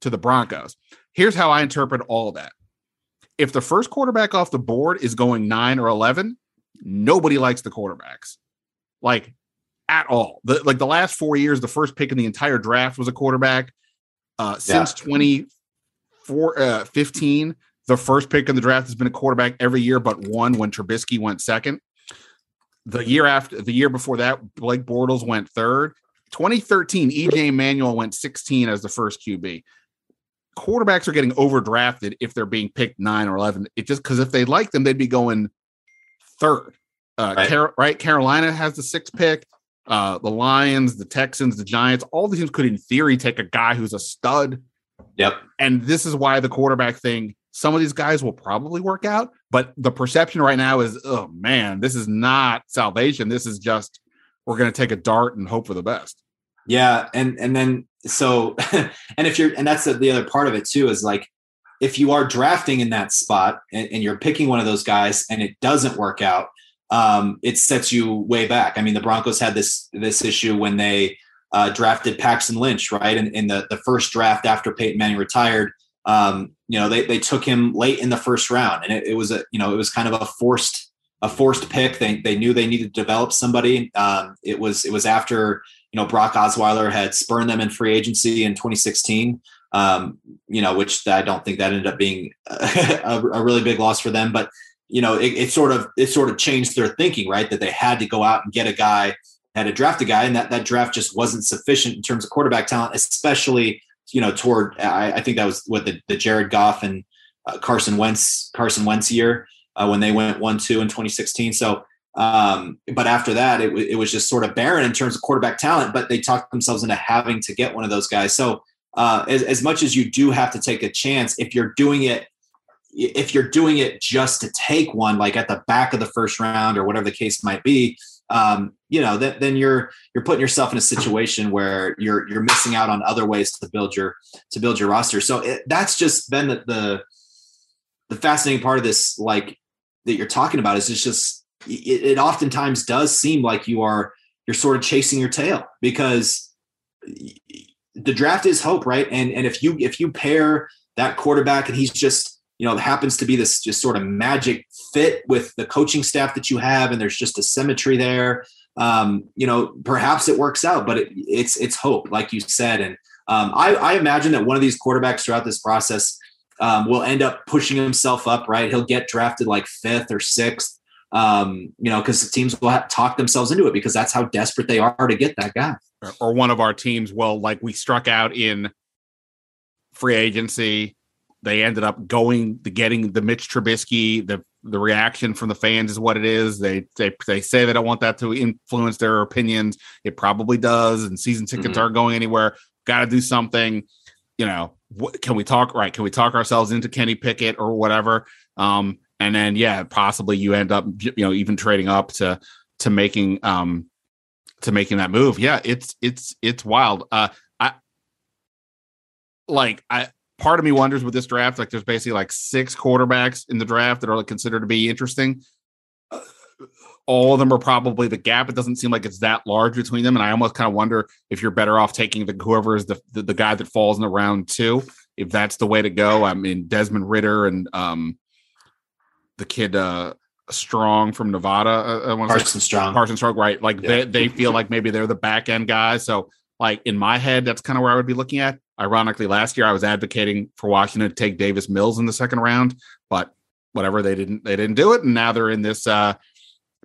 to the Broncos. Here's how I interpret all that. If the first quarterback off the board is going nine or 11, nobody likes the quarterbacks, like at all. The, like the last four years, the first pick in the entire draft was a quarterback. Uh, since yeah. 2015, uh, 15, the first pick in the draft has been a quarterback every year but one when Trubisky went second. The year after, the year before that, Blake Bortles went third. 2013, EJ Manuel went 16 as the first QB. Quarterbacks are getting overdrafted if they're being picked nine or 11. It just because if they like them, they'd be going third. Uh, right. Car- right. Carolina has the sixth pick. Uh, the Lions, the Texans, the Giants, all the teams could, in theory, take a guy who's a stud. Yep. And this is why the quarterback thing, some of these guys will probably work out, but the perception right now is, oh man, this is not salvation. This is just we're going to take a dart and hope for the best. Yeah, and and then so, and if you're, and that's the, the other part of it too is like if you are drafting in that spot and, and, you're picking one of those guys and it doesn't work out, um, it sets you way back. I mean, the Broncos had this this issue when they uh, drafted Paxton Lynch, right? In, in the, the first draft after Peyton Manning retired, um, you know, they, they took him late in the first round and it, it, was a, you know, it was kind of a forced, a forced pick. They, they knew they needed to develop somebody. Um, it was, it was after, you know, Brock Osweiler had spurned them in free agency in 2016 um, you know, which I don't think that ended up being a, a really big loss for them. But you know, it, it, sort of it sort of changed their thinking, right? That they had to go out and get a guy, had to draft a guy, and that that draft just wasn't sufficient in terms of quarterback talent, especially you know toward I, I think that was what the, the Jared Goff and uh, Carson Wentz Carson Wentz year uh, when they went one two in 2016. So. Um, but after that, it, it was just sort of barren in terms of quarterback talent. But they talked themselves into having to get one of those guys. So uh, as, as much as you do have to take a chance, if you're doing it, if you're doing it just to take one, like at the back of the first round or whatever the case might be, um, you know, then, then you're you're putting yourself in a situation where you're you're missing out on other ways to build your to build your roster. So it, that's just been the, the the fascinating part of this, like that you're talking about, is it's just it, it oftentimes does seem like you are you're sort of chasing your tail because the draft is hope, right? And and if you if you pair that quarterback and he's just you know happens to be this just sort of magic fit with the coaching staff that you have, and there's just a symmetry there. Um, you know, perhaps it works out, but it, it's it's hope, like you said. And um, I, I imagine that one of these quarterbacks throughout this process um, will end up pushing himself up. Right, he'll get drafted like fifth or sixth. Um, you know, because the teams will talk themselves into it because that's how desperate they are to get that guy. Or one of our teams, well, like we struck out in free agency. They ended up going the getting the Mitch Trubisky. The the reaction from the fans is what it is. They they they say they don't want that to influence their opinions. It probably does, and season tickets mm-hmm. aren't going anywhere. Got to do something. You know, what, can we talk right? Can we talk ourselves into Kenny Pickett or whatever? Um, and then yeah, possibly you end up you know even trading up to to making um to making that move. Yeah, it's it's it's wild. Uh, I like I part of me wonders with this draft, like there's basically like six quarterbacks in the draft that are like considered to be interesting. Uh, all of them are probably the gap. It doesn't seem like it's that large between them, and I almost kind of wonder if you're better off taking the whoever is the, the, the guy that falls in the round two, if that's the way to go. I mean, Desmond Ridder and um the kid uh Strong from Nevada. Uh, uh Carson Strong. Carson Strong, right? Like yeah. they, they feel like maybe they're the back end guys. So like in my head, that's kind of where I would be looking at. Ironically, last year I was advocating for Washington to take Davis Mills in the second round, but whatever they didn't they didn't do it, and now they're in this uh,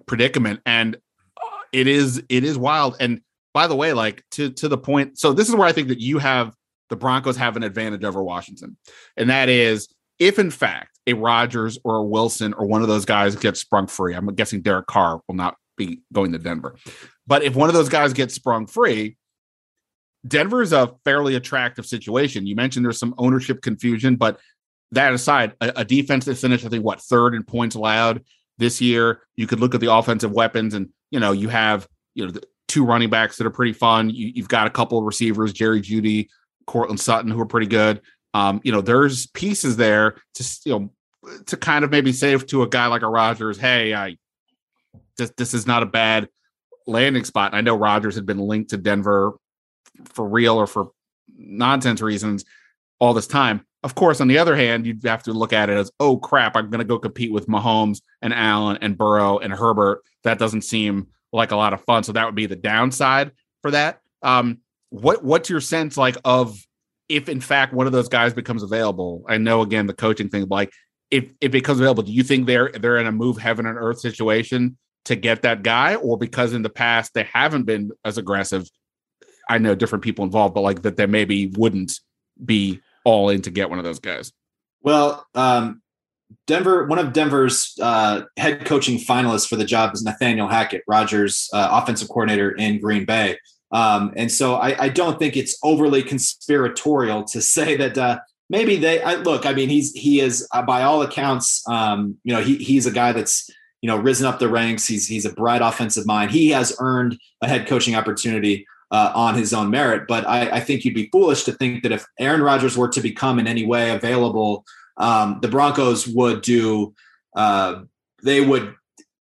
predicament, and uh, it is it is wild. And by the way, like to to the point, so this is where I think that you have the Broncos have an advantage over Washington, and that is if in fact a Rodgers or a Wilson or one of those guys gets sprung free. I'm guessing Derek Carr will not be going to Denver, but if one of those guys gets sprung free Denver is a fairly attractive situation. You mentioned there's some ownership confusion, but that aside, a, a defense that finished, I think, what third in points allowed this year. You could look at the offensive weapons, and you know you have you know the two running backs that are pretty fun. You, have got a couple of receivers, Jerry Jeudy, Courtland Sutton, who are pretty good. Um, you know, there's pieces there to you know to kind of maybe say to a guy like a Rodgers, hey, I this this is not a bad landing spot. I know Rodgers had been linked to Denver for real or for nonsense reasons all this time. Of course, on the other hand, you'd have to look at it as, oh crap, I'm going to go compete with Mahomes and Allen and Burrow and Herbert. That doesn't seem like a lot of fun. So that would be the downside for that. Um, what what's your sense like of if in fact one of those guys becomes available? I know again the coaching thing, like if if it becomes available, do you think they're they're in a move heaven and earth situation to get that guy, or because in the past they haven't been as aggressive, I know different people involved, but like that they maybe wouldn't be all in to get one of those guys. Well, um, Denver, one of Denver's uh, head coaching finalists for the job is Nathaniel Hackett, Rodgers' uh, offensive coordinator in Green Bay. Um, and so I, I, don't think it's overly conspiratorial to say that uh, maybe they I, look. I mean, he's he is uh, by all accounts, um, you know, he he's a guy that's you know risen up the ranks. He's he's a bright offensive mind. He has earned a head coaching opportunity uh, on his own merit. But I, I, think you'd be foolish to think that if Aaron Rodgers were to become in any way available, um, the Broncos would do, uh, they would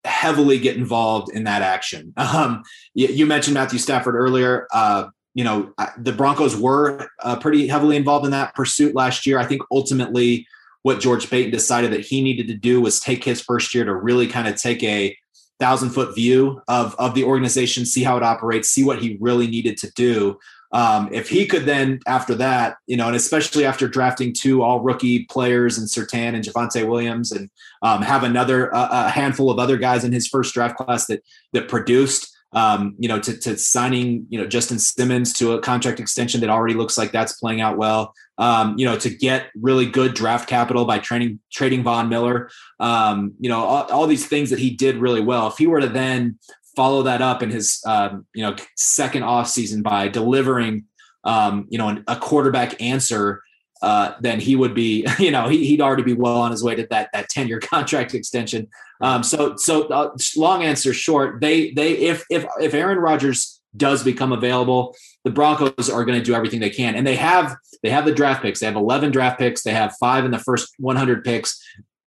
heavily get involved in that action. Um, you, you, mentioned Matthew Stafford earlier. Uh, you know, the Broncos were uh, pretty heavily involved in that pursuit last year. I think ultimately what George Paton decided that he needed to do was take his first year to really kind of take a thousand foot view of of the organization, see how it operates, see what he really needed to do. Um, if he could then after that, you know, and especially after drafting two all rookie players and Surtain and Javonte Williams, and um, have another uh, a handful of other guys in his first draft class that that produced, um, you know, to, to signing, you know, Justin Simmons to a contract extension that already looks like that's playing out well. Um, you know, to get really good draft capital by training, trading Von Miller, um, you know, all, all, these things that he did really well. If he were to then follow that up in his, um, you know, second off season by delivering, um, you know, a quarterback answer uh, then he would be, you know, he, would already be well on his way to that that ten year contract extension. Um, so, so uh, long answer short, they they if if if Aaron Rodgers does become available, the Broncos are going to do everything they can, and they have they have the draft picks. They have eleven draft picks. They have five in the first one hundred picks.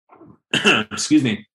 Excuse me.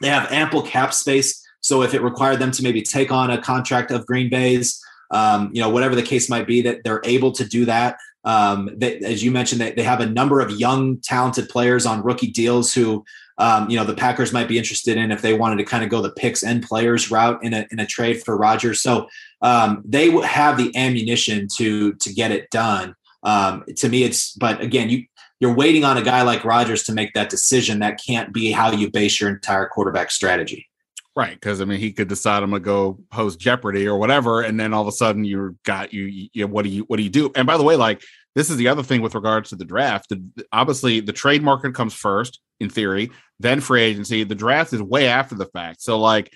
They have ample cap space. So if it required them to maybe take on a contract of Green Bay's, um, you know, whatever the case might be, that they're able to do that. Um, they, as you mentioned, they, they have a number of young, talented players on rookie deals who, um, you know, the Packers might be interested in if they wanted to kind of go the picks and players route in a in a trade for Rodgers. So um, they have the ammunition to to get it done. Um, to me, it's but again, you you're waiting on a guy like Rodgers to make that decision. That can't be how you base your entire quarterback strategy. Right, because I mean, he could decide I'm gonna go host Jeopardy or whatever, and then all of a sudden you got you, you. What do you what do you do? And by the way, like this is the other thing with regards to the draft. The, obviously, the trade market comes first in theory, then free agency. The draft is way after the fact. So, like,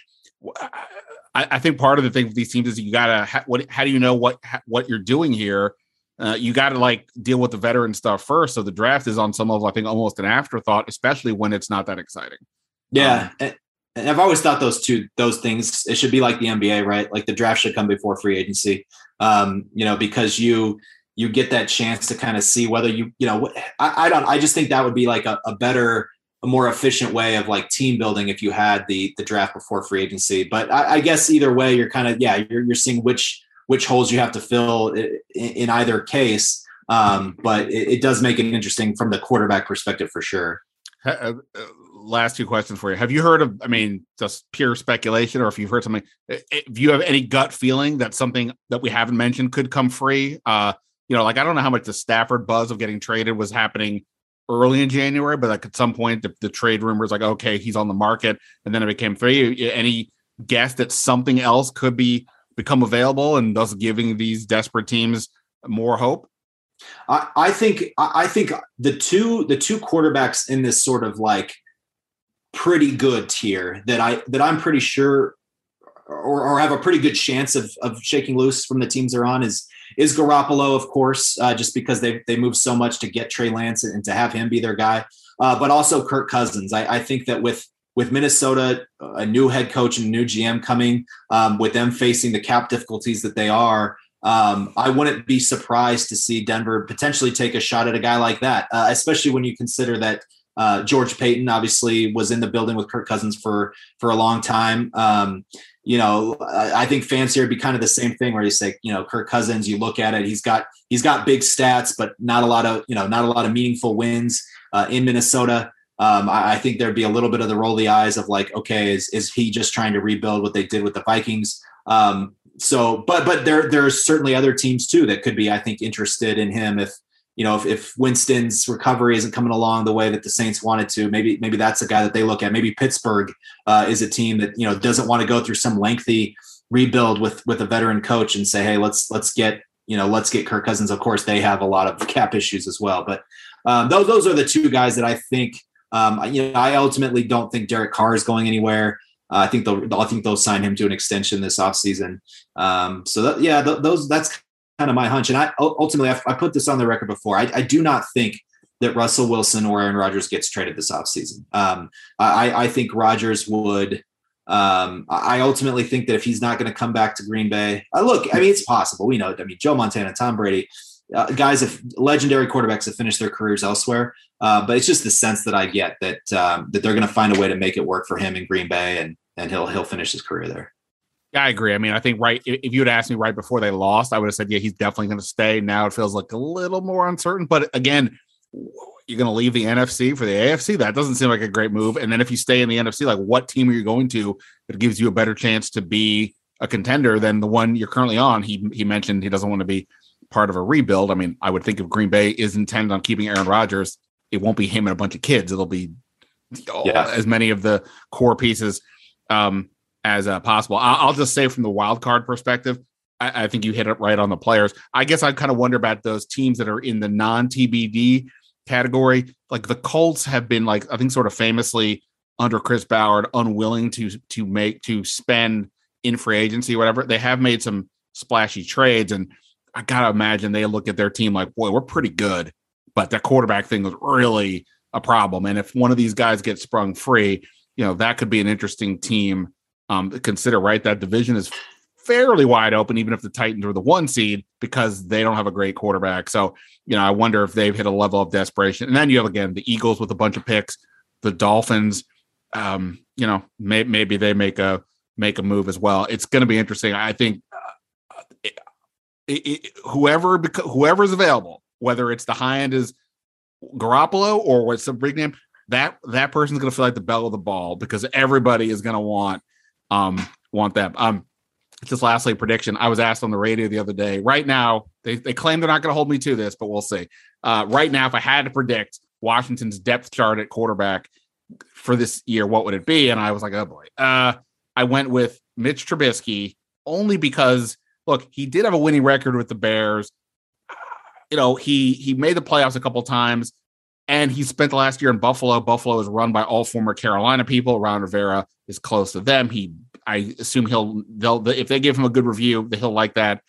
I, I think part of the thing with these teams is you gotta. Ha, what? How do you know what what you're doing here? Uh, you got to like deal with the veteran stuff first. So the draft is on some level, I think, almost an afterthought, especially when it's not that exciting. Yeah, um, and I've always thought those two those things it should be like the NBA, right? Like the draft should come before free agency. Um, you know, because you you get that chance to kind of see whether you you know I, I don't I just think that would be like a, a, better a more efficient way of like team building if you had the the draft before free agency. But I, I guess either way, you're kind of yeah you're you're seeing which which holes you have to fill in, in either case. Um, but it, it does make it interesting from the quarterback perspective for sure. Uh, last two questions for you. Have you heard of, I mean, just pure speculation, or if you've heard something, if you have any gut feeling that something that we haven't mentioned could come free? Uh, you know, like I don't know how much the Stafford buzz of getting traded was happening early in January, but like at some point the, the trade rumors like, okay, he's on the market, and then it became free. Any guess that something else could be become available and thus giving these desperate teams more hope? I, I think I think the two the two quarterbacks in this sort of like pretty good tier that I that I'm pretty sure or, or have a pretty good chance of of shaking loose from the teams they're on is is Garoppolo, of course, uh, just because they they move so much to get Trey Lance and to have him be their guy, uh, but also Kirk Cousins. I, I, think that with with Minnesota, a new head coach and new GM coming, um, with them facing the cap difficulties that they are, um, I wouldn't be surprised to see Denver potentially take a shot at a guy like that, uh, especially when you consider that uh, George Paton obviously was in the building with Kirk Cousins for for a long time. Um, you know, I think fans here would be kind of the same thing where you say, you know, Kirk Cousins. You look at it, he's got he's got big stats, but not a lot of you know not a lot of meaningful wins uh, in Minnesota. Um, I, I, think there'd be a little bit of the roll of the eyes of like, okay, is is he just trying to rebuild what they did with the Vikings? Um, so, but but there there's certainly other teams too that could be, I think, interested in him if you know, if, if Winston's recovery isn't coming along the way that the Saints wanted to, maybe maybe that's a guy that they look at. Maybe Pittsburgh uh, is a team that you know doesn't want to go through some lengthy rebuild with with a veteran coach and say, hey, let's let's get you know let's get Kirk Cousins. Of course, they have a lot of cap issues as well, but um, those those are the two guys that I think. Um, you know, I ultimately don't think Derek Carr is going anywhere. Uh, I think they'll I think they'll sign him to an extension this offseason. Um, so that, yeah, th- those that's kind of my hunch. And I ultimately, I, I put this on the record before. I, I, do not think that Russell Wilson or Aaron Rodgers gets traded this offseason. Um, I, I think Rodgers would. Um, I ultimately think that if he's not going to come back to Green Bay, uh, look, I mean, it's possible. We know. I mean, Joe Montana, Tom Brady, uh, guys, legendary quarterbacks have finished their careers elsewhere. Uh, but it's just the sense that I get that um, that they're going to find a way to make it work for him in Green Bay, and and he'll he'll finish his career there. Yeah, I agree. I mean, I think right if you had asked me right before they lost, I would have said, yeah, he's definitely going to stay. Now it feels like a little more uncertain. But again, you're going to leave the NFC for the AFC. That doesn't seem like a great move. And then if you stay in the NFC, like what team are you going to that gives you a better chance to be a contender than the one you're currently on? He he mentioned he doesn't want to be part of a rebuild. I mean, I would think if Green Bay is intent on keeping Aaron Rodgers, it won't be him and a bunch of kids. It'll be yeah. as many of the core pieces. Um, as uh, possible. I'll, I'll, just say from the wild card perspective, I, I, think you hit it right on the players. I guess I kind of wonder about those teams that are in the non TBD category. Like the Colts have been like I think sort of famously under Chris Ballard unwilling to to make to spend in free agency whatever. They have made some splashy trades and I gotta imagine they look at their team like, boy, we're pretty good, but that quarterback thing was really a problem. And if one of these guys gets sprung free, you know that could be an interesting team um, consider right that division is fairly wide open, even if the Titans are the one seed because they don't have a great quarterback. So, you know, I wonder if they've hit a level of desperation. And then you have again the Eagles with a bunch of picks, the Dolphins. Um, you know, may, maybe they make a make a move as well. It's going to be interesting. I think uh, it, it, whoever whoever is available, whether it's the high end is Garoppolo or what's the big name, that that person's going to feel like the belle of the ball because everybody is going to want um, want them. Um, just lastly prediction. I was asked on the radio the other day. Right now, they, they claim they're not going to hold me to this, but we'll see. Uh, right now, if I had to predict Washington's depth chart at quarterback for this year, what would it be? And I was like, oh boy. Uh, I went with Mitch Trubisky only because look, he did have a winning record with the Bears. You know, he he made the playoffs a couple times, and he spent the last year in Buffalo. Buffalo is run by all former Carolina people. Ron Rivera is close to them. He, I assume he'll they'll if they give him a good review, he'll like that.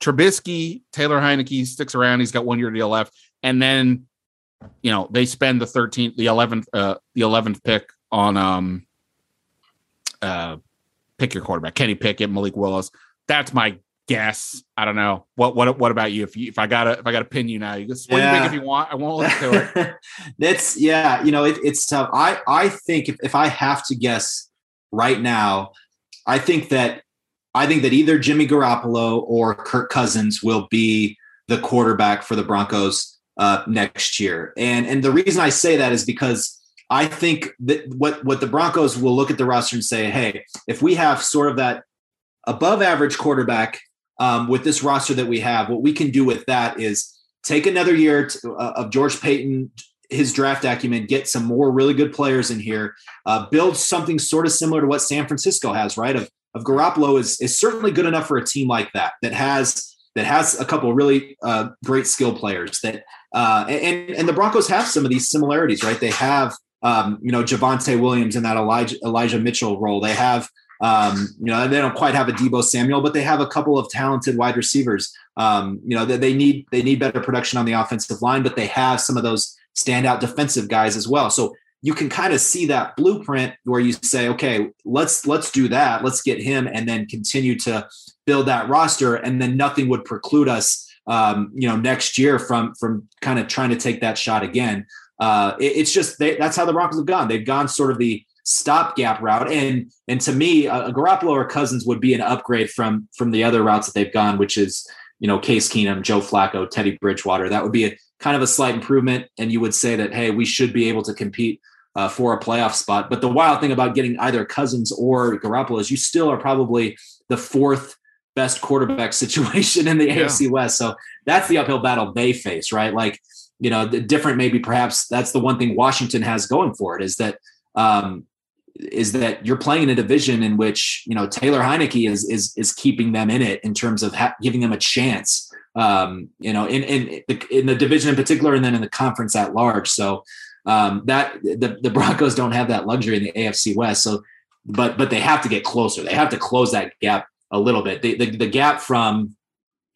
Trubisky, Taylor Heinicke sticks around. He's got one year deal left, and then you know they spend the 13th, the 11th, uh, the 11th pick on um uh pick your quarterback, Kenny Pickett, Malik Willis. That's my guess. I don't know. What what what about you? If you if I gotta if I gotta pin you now, you just what yeah. do you think if you want? I won't listen to it. That's yeah, you know, it, it's tough. I I think if, if I have to guess right now, I think that I think that either Jimmy Garoppolo or Kirk Cousins will be the quarterback for the Broncos uh, next year. And and the reason I say that is because I think that what what the Broncos will look at the roster and say, hey, if we have sort of that above average quarterback um, with this roster that we have, what we can do with that is take another year to, uh, of George Paton, his draft acumen, get some more really good players in here, uh, build something sort of similar to what San Francisco has, right? Of of Garoppolo is is certainly good enough for a team like that that has that has a couple really uh, great skill players that uh, and and the Broncos have some of these similarities, right? They have um, you know Javonte Williams in that Elijah Elijah Mitchell role. They have um, you know, they don't quite have a Deebo Samuel, but they have a couple of talented wide receivers. Um, you know, they, they need they need better production on the offensive line, but they have some of those standout defensive guys as well. So you can kind of see that blueprint where you say, okay, let's let's do that, let's get him, and then continue to build that roster, and then nothing would preclude us, um, you know, next year from from kind of trying to take that shot again. Uh, it, it's just they, that's how the Broncos have gone. They've gone sort of the stopgap route. And and to me, a, Garoppolo or Cousins would be an upgrade from from the other routes that they've gone, which is you know Case Keenum, Joe Flacco, Teddy Bridgewater. That would be a kind of a slight improvement, and you would say that hey, we should be able to compete. Uh, for a playoff spot, but the wild thing about getting either Cousins or Garoppolo is you still are probably the fourth best quarterback situation in the yeah. AFC West. So that's the uphill battle they face, right? Like, you know, the different maybe perhaps that's the one thing Washington has going for it is that um, is that you're playing in a division in which you know Taylor Heinicke is is is keeping them in it in terms of ha- giving them a chance. Um, you know, in in in the division in particular, and then in the conference at large. So um, that the the Broncos don't have that luxury in the AFC West. So, but but they have to get closer. They have to close that gap a little bit. The the, the gap from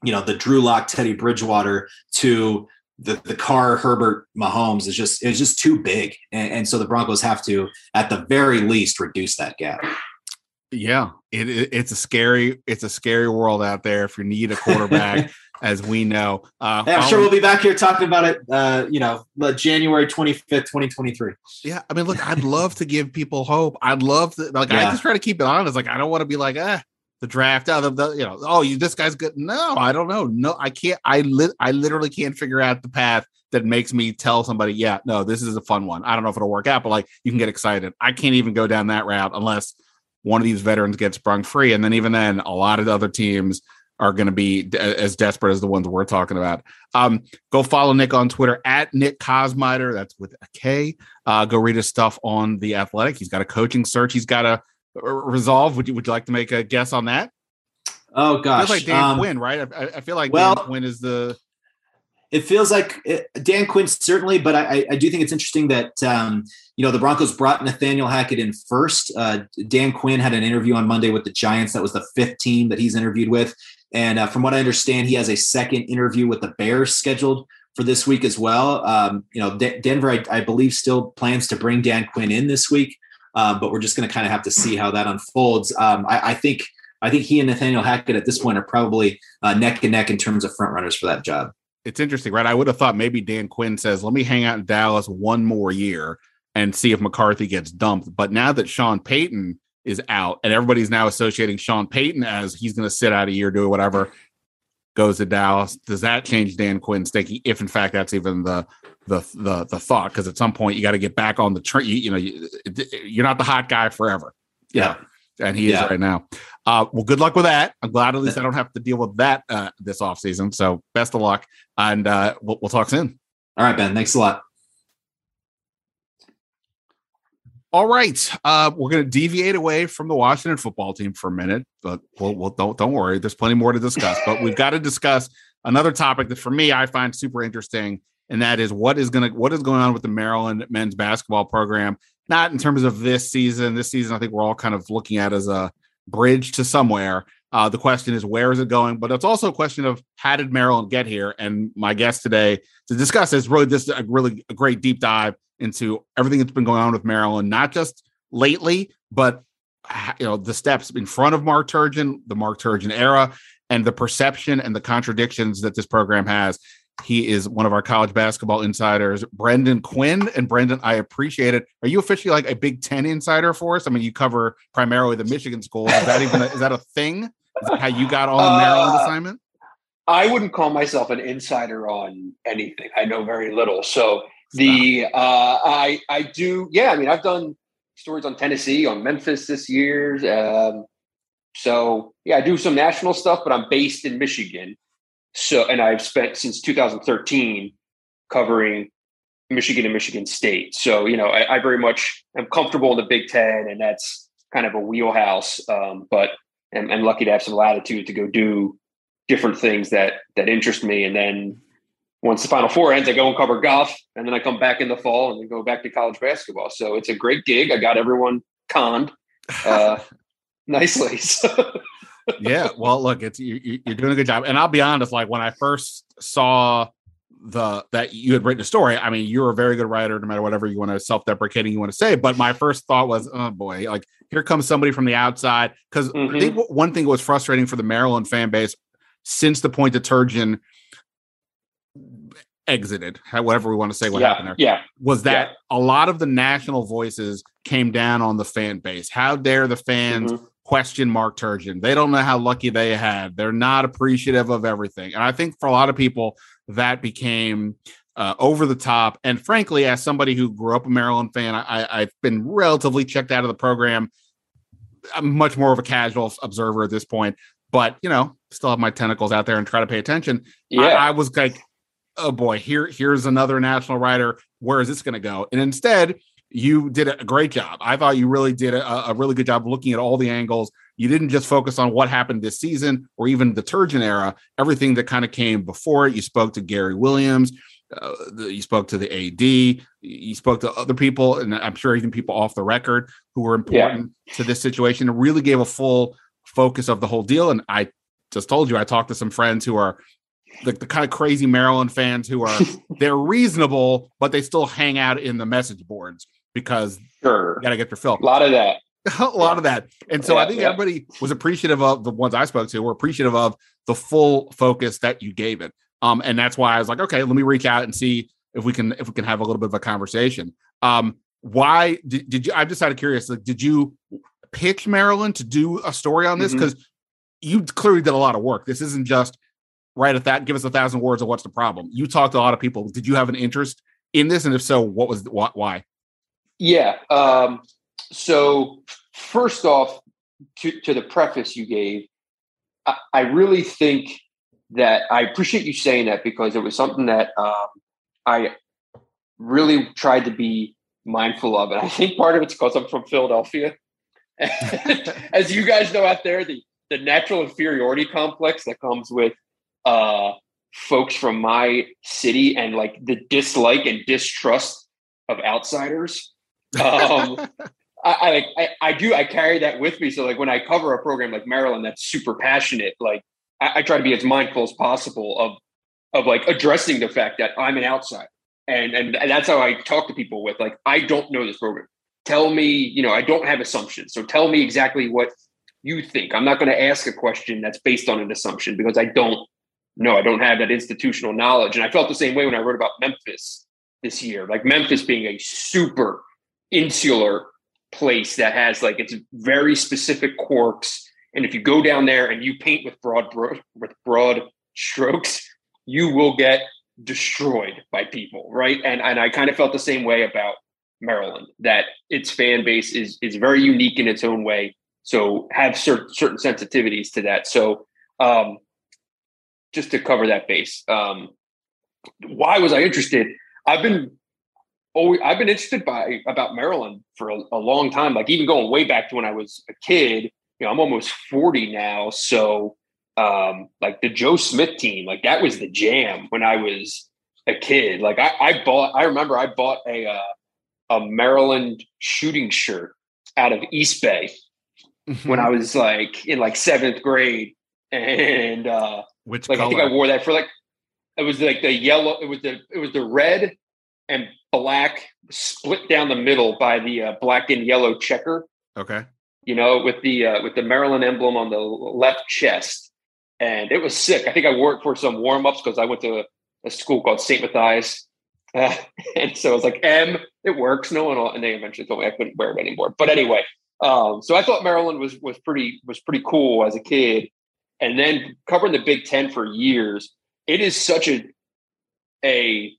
you know the Drew Lock, Teddy Bridgewater to the the Carr Herbert Mahomes is just is just too big, and, and, so the Broncos have to at the very least reduce that gap. Yeah, it, it, it's a scary it's a scary world out there if you need a quarterback. as we know, uh, yeah, I'm sure we'll be back here talking about it. Uh, you know, January 25th, 2023. Yeah, I mean, look, I'd love to give people hope. I'd love to like. Yeah. I just try to keep it honest. Like, I don't want to be like, ah, the draft out of the you know oh you this guy's good no i don't know no i can't i lit i literally can't figure out the path that makes me tell somebody yeah no this is a fun one i don't know if it'll work out but like you can get excited i can't even go down that route unless one of these veterans gets sprung free and then even then a lot of the other teams are going to be as desperate as the ones we're talking about. Um, go follow Nick on Twitter at Nick Kosmider. That's with a K. Uh, go read his stuff on the Athletic. He's got a coaching search. He's got a resolve? Would you would you like to make a guess on that? Oh gosh, like Dan um, Quinn, right? I, I, feel like well, Dan Quinn is the. It feels like it, Dan Quinn certainly, but I, I do think it's interesting that um, you know the Broncos brought Nathaniel Hackett in first. Uh, Dan Quinn had an interview on Monday with the Giants. That was the fifth team that he's interviewed with, and uh, from what I understand, he has a second interview with the Bears scheduled for this week as well. Um, you know, D- Denver, I, I, believe, still plans to bring Dan Quinn in this week. Um, but we're just going to kind of have to see how that unfolds. Um, I, I, think I think he and Nathaniel Hackett at this point are probably uh, neck and neck in terms of front runners for that job. It's interesting, right? I would have thought maybe Dan Quinn says, "Let me hang out in Dallas one more year and see if McCarthy gets dumped." But now that Sean Payton is out and everybody's now associating Sean Payton as he's going to sit out a year, do whatever, goes to Dallas. Does that change Dan Quinn's thinking? If in fact that's even the the the the thought because at some point you got to get back on the train. You, you, know, you, are not the hot guy forever. Yeah. and he yeah. is right now. Uh, well, good luck with that. I'm glad at least I don't have to deal with that uh, this off season. So best of luck, and uh, we'll, we'll talk soon. All right, Ben. Thanks a lot. All right, uh, we're going to deviate away from the Washington football team for a minute, but we'll, we'll, don't don't worry. There's plenty more to discuss. but we've got to discuss another topic that, for me, I find super interesting, and that is what is going to what is going on with the Maryland men's basketball program. Not in terms of this season. This season, I think we're all kind of looking at as a bridge to somewhere. Uh, the question is where is it going? But it's also a question of how did Maryland get here? And my guest today to discuss is really just a really a great deep dive into everything that's been going on with Maryland, not just lately, but you know the steps in front of Mark Turgeon, the Mark Turgeon era, and the perception and the contradictions that this program has. He is one of our college basketball insiders, Brendan Quinn. And Brendan, I appreciate it. Are you officially like a Big Ten insider for us? I mean, you cover primarily the Michigan schools. Is that even a, is that a thing? Is that how you got on the Maryland uh, assignment? I wouldn't call myself an insider on anything. I know very little. So the uh, I I do yeah. I mean, I've done stories on Tennessee, on Memphis this year. Um, so yeah, I do some national stuff, but I'm based in Michigan. So and I've spent since 2013 covering Michigan and Michigan State. So you know, I, I very much am comfortable in the Big Ten, and that's kind of a wheelhouse. Um, but I'm, I'm lucky to have some latitude to go do different things that that interest me, and then once the Final Four ends, I go and cover golf, and then I come back in the fall and then go back to college basketball. So it's a great gig. I got everyone conned uh, nicely. yeah, well, look, it's you, are doing a good job, and I'll be honest. Like when I first saw the that you had written a story, I mean, you're a very good writer, no matter whatever you want to self-deprecating you want to say. But my first thought was, oh boy, like here comes somebody from the outside. Because mm-hmm. I think one thing was frustrating for the Maryland fan base since the point Turgeon exited, whatever we want to say what yeah, happened there. Yeah. Was that yeah. a lot of the national voices came down on the fan base? How dare the fans mm-hmm. question Mark Turgeon? They don't know how lucky they had. They're not appreciative of everything. And I think for a lot of people, that became uh, over the top. And frankly, as somebody who grew up a Maryland fan, I, I've been relatively checked out of the program. I'm much more of a casual observer at this point, but you know, still have my tentacles out there and try to pay attention. Yeah. I, I was like, oh boy, here here's another national writer. Where is this going to go? And instead, you did a great job. I thought you really did a, a, really good job looking at all the angles. You didn't just focus on what happened this season or even the Turgeon era, everything that kind of came before it. You spoke to Gary Williams, uh, the, you spoke to the AD, you spoke to other people, and I'm sure even people off the record who were important yeah. to this situation and really gave a full focus of the whole deal. And I just told you, I talked to some friends who are the, the kind of crazy Maryland fans who are they're reasonable, but they still hang out in the message boards because sure. you got to get your fill. A lot of that. a lot of that. And so yeah, I think yeah. everybody was appreciative of the ones I spoke to were appreciative of the full focus that you gave it. Um, and that's why I was like, okay, let me reach out and see if we can if we can have a little bit of a conversation. Um, why did, did you? I'm just out of curious. Like, did you pitch Maryland to do a story on this? Because mm-hmm. you clearly did a lot of work. This isn't just write a that give us a thousand words of what's the problem. You talked to a lot of people. Did you have an interest in this? And if so, what was why? Yeah. Um, so first off, to, to the preface you gave, I, I, really think that I appreciate you saying that because it was something that um, I really tried to be mindful of. And I think part of it's because I'm from Philadelphia. As you guys know out there, the, the natural inferiority complex that comes with uh, folks from my city and like the dislike and distrust of outsiders. Um, I, I, I do I carry that with me. So like when I cover a program like Maryland that's super passionate, like I, I try to be as mindful as possible of of like addressing the fact that I'm an outsider. And, and and that's how I talk to people with like I don't know this program. Tell me, you know, I don't have assumptions. So tell me exactly what you think. I'm not going to ask a question that's based on an assumption because I don't no, I don't have that institutional knowledge. And I felt the same way when I wrote about Memphis this year, like Memphis being a super insular place that has like its very specific quirks. And if you go down there and you paint with broad with broad strokes, you will get destroyed by people, right? And and I kind of felt the same way about Maryland, that its fan base is is very unique in its own way. so have certain certain sensitivities to that. So um, just to cover that base, um, why was I interested? I've been always I've been interested by about Maryland for a, a, long time. Like even going way back to when I was a kid. You know, I'm almost 40 now, so um, like the Joe Smith team, like that was the jam when I was a kid. Like I, I bought, I remember I bought a uh, a Maryland shooting shirt out of East Bay mm-hmm. when I was like in like seventh grade, and uh, which like color? I think I wore that for like it was like the yellow. It was the it was the red and black split down the middle by the uh, black and yellow checker. Okay. You know, with the uh, with the Maryland emblem on the left chest, and it was sick. I think I wore it for some warm ups because I went to a, a, school called St. Matthias, uh, and so I was like, "M, it works." No one, will, and they eventually told me I couldn't wear it anymore. But anyway, um, so I thought Maryland was was pretty was pretty cool as a kid, and then covering the Big Ten for years, it is such a a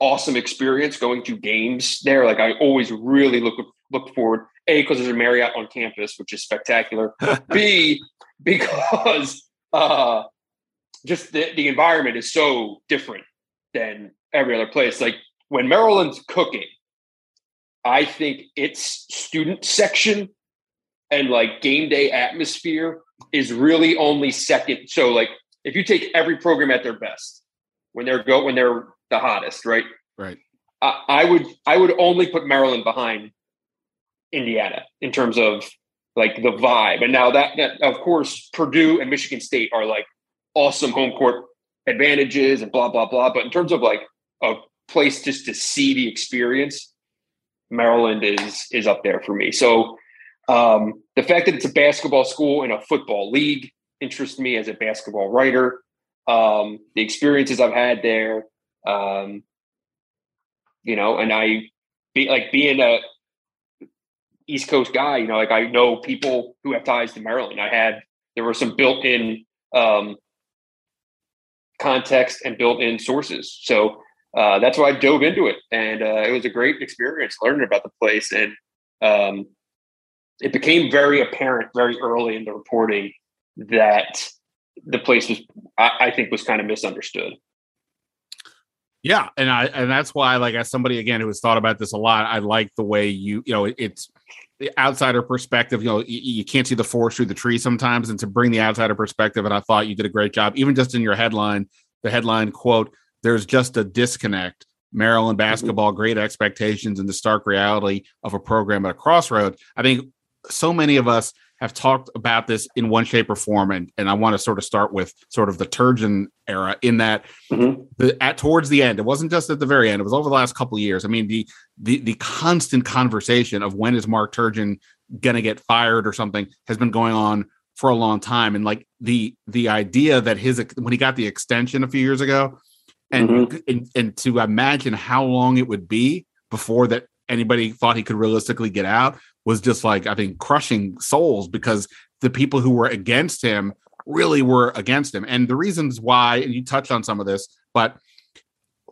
awesome experience going to games there. Like I always really look look forward. A because there's a Marriott on campus, which is spectacular. B because uh, just the, the environment is so different than every other place. Like when Maryland's cooking, I think its student section and like game day atmosphere is really only second. So like if you take every program at their best, when they're go when they're the hottest, right? Right. I, I would I would only put Maryland behind Indiana in terms of like the vibe. And now that, that of course Purdue and Michigan State are like awesome home court advantages and blah blah blah. But in terms of like a place just to see the experience, Maryland is is up there for me. So um, the fact that it's a basketball school and a football league interests me as a basketball writer. Um, the experiences I've had there, um, you know, and I be like being a East Coast guy, you know, like I know people who have ties to Maryland. I had there were some built-in um, context and built-in sources, so uh, that's why I dove into it, and uh, it was a great experience learning about the place. And um, it became very apparent very early in the reporting that the place was, I, I think, was kind of misunderstood. Yeah, and I and that's why, like, as somebody again who has thought about this a lot, I like the way you, you know, it's the outsider perspective. You know, you, you, can't see the forest through the tree sometimes, and to bring the outsider perspective, and I thought you did a great job, even just in your headline. The headline quote: "There's just a disconnect." Maryland mm-hmm. basketball, great expectations, and the stark reality of a program at a crossroad. I think so many of us have talked about this in one shape or form, and and I want to sort of start with sort of the Turgeon era in that mm-hmm. the at towards the end, it wasn't just at the very end; it was over the last couple of years. I mean, the the the constant conversation of when is Mark Turgeon going to get fired or something has been going on for a long time, and like the the idea that his when he got the extension a few years ago, and mm-hmm. and, and to imagine how long it would be before that anybody thought he could realistically get out was just like I think crushing souls because the people who were against him really were against him. And the reasons why, and you touched on some of this, but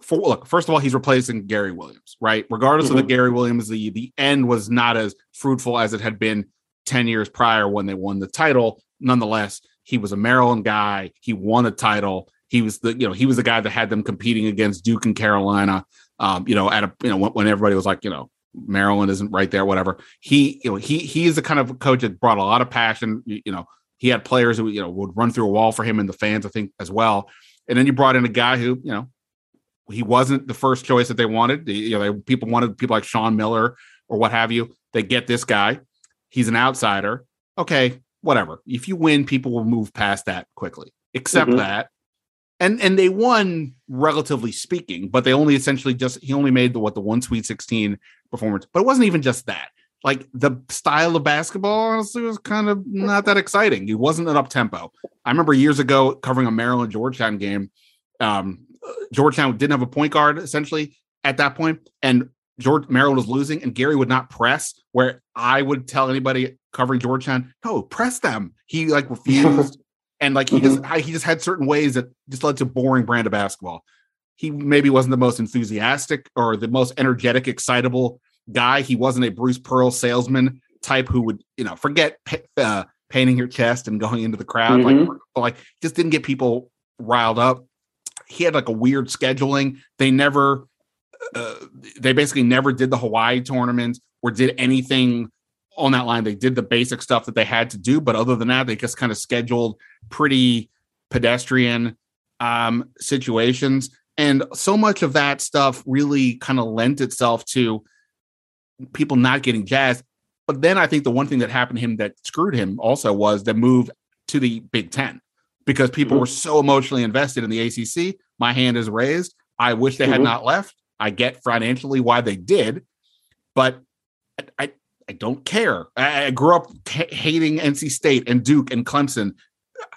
for, look, first of all, he's replacing Gary Williams, right? Regardless mm-hmm. of the mm-hmm. Gary Williams, the the end was not as fruitful as it had been 10 years prior when they won the title. Nonetheless, he was a Maryland guy. He won a title. He was the, you know, he was the guy that had them competing against Duke and Carolina. Um, you know, at a, you know, when, when everybody was like, you know, Maryland isn't right there, whatever. He, you know, he he is the kind of coach that brought a lot of passion. You, you know, he had players who you know would run through a wall for him and the fans, I think, as well. And then you brought in a guy who, you know, he wasn't the first choice that they wanted. You know, they, people wanted people like Sean Miller or what have you. They get this guy. He's an outsider. Okay, whatever. If you win, people will move past that quickly. Except mm-hmm. that and and they won relatively speaking, but they only essentially just he only made the what the one Sweet Sixteen performance, but it wasn't even just that. Like the style of basketball, honestly, was kind of not that exciting. It wasn't an up tempo. I remember years ago covering a Maryland Georgetown game. Um, Georgetown didn't have a point guard essentially at that point, and George Maryland was losing, and Gary would not press. Where I would tell anybody covering Georgetown, no, press them. He like refused and like he mm-hmm. just he just had certain ways that just led to boring brand of basketball. He maybe wasn't the most enthusiastic or the most energetic, excitable guy. He wasn't a Bruce Pearl salesman type who would, you know, forget uh, painting your chest and going into the crowd, mm-hmm. like, like just didn't get people riled up. He had like a weird scheduling. They never, uh, they basically never did the Hawaii tournament or did anything on that line. They did the basic stuff that they had to do, but other than that, they just kind of scheduled pretty pedestrian um, situations. And so much of that stuff really kind of lent itself to people not getting jazzed. But then I think the one thing that happened to him that screwed him also was the move to the Big Ten because people mm-hmm. were so emotionally invested in the ACC. My hand is raised. I wish they mm-hmm. had not left. I get financially why they did, but I, I don't care. I, grew up hating NC State and Duke and Clemson.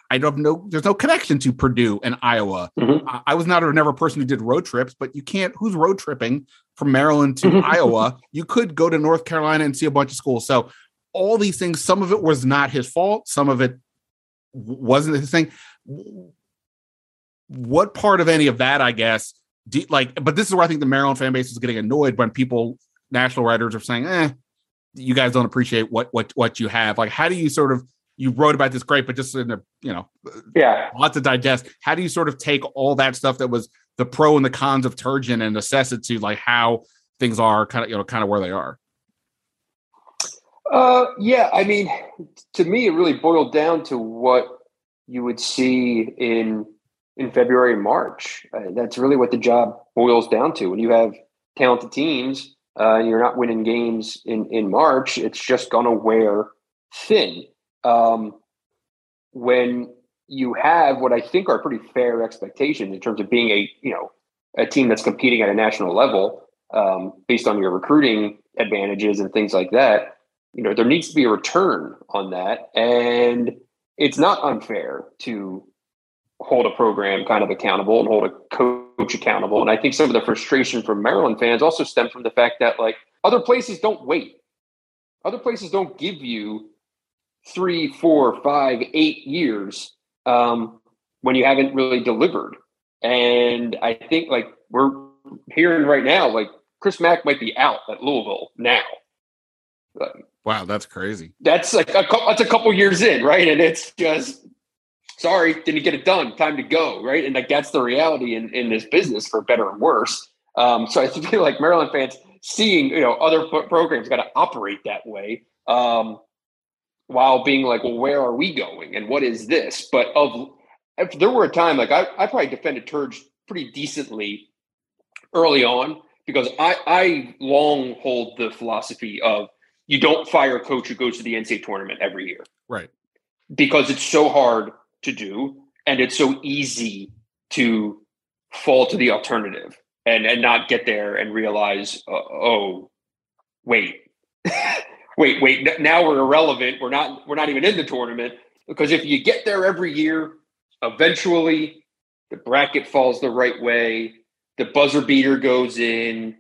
I don't know. There's no connection to Purdue and Iowa. Mm-hmm. I, I, was not a never a person who did road trips, but you can't. Who's road tripping from Maryland to Iowa? You could go to North Carolina and see a bunch of schools. So all these things. Some of it was not his fault. Some of it wasn't his thing. What part of any of that, I guess, do, like, but this is where I think the Maryland fan base is getting annoyed when people, national writers, are saying, "Eh, you guys don't appreciate what what what you have." Like, how do you sort of you wrote about this great, but just in a you know, yeah, a lot to digest. How do you sort of take all that stuff that was the pro and the cons of Turgeon and assess it to like how things are kind of you know kind of where they are? Uh, yeah, I mean, to me, it really boiled down to what you would see in in February and March. Uh, that's really what the job boils down to. When you have talented teams uh, and you're not winning games in in March, it's just going to wear thin. Um, when you have what I think are pretty fair expectations in terms of being a you know a team that's competing at a national level um, based on your recruiting advantages and things like that. You know, there needs to be a return on that, and it's not unfair to hold a program kind of accountable and hold a coach accountable. And I think some of the frustration from Maryland fans also stem from the fact that like other places don't wait. Other places don't give you three, four, five, eight years um, when you haven't really delivered. And I think like we're hearing right now, like Chris Mack might be out at Louisville now. Wow, that's crazy. That's like a, that's a couple years in, right? And it's just sorry, didn't get it done. Time to go, right? And like that's the reality in in this business, for better or worse. Um, so I feel like Maryland fans seeing you know other programs got to operate that way, um, while being like, well, where are we going and what is this? But of if there were a time like I, I probably defended Turge pretty decently early on because I I long hold the philosophy of you don't fire a coach who goes to the NCAA tournament every year. Right. Because it's so hard to do and it's so easy to fall to the alternative and and not get there and realize uh, oh wait wait wait now we're irrelevant we're not we're not even in the tournament because if you get there every year eventually the bracket falls the right way the buzzer beater goes in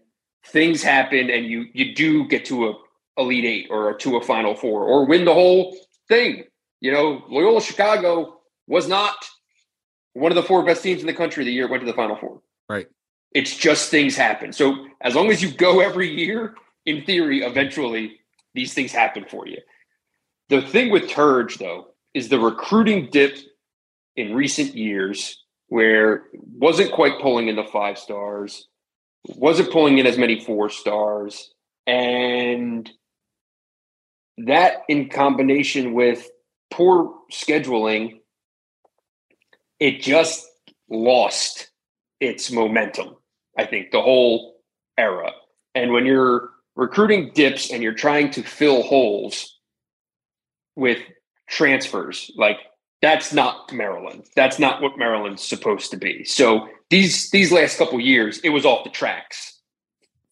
things happen and you you do get to a Elite Eight or to a Final Four or win the whole thing. You know, Loyola Chicago was not one of the four best teams in the country the year it went to the Final Four. Right. It's just things happen. So as long as you go every year, in theory, eventually these things happen for you. The thing with Turge, though, is the recruiting dip in recent years where wasn't quite pulling in the five stars, wasn't pulling in as many four stars, and that in combination with poor scheduling, it just lost its momentum. I think the whole era. And when you're recruiting dips and you're trying to fill holes with transfers, like that's not Maryland. That's not what Maryland's supposed to be. So these these last couple years, it was off the tracks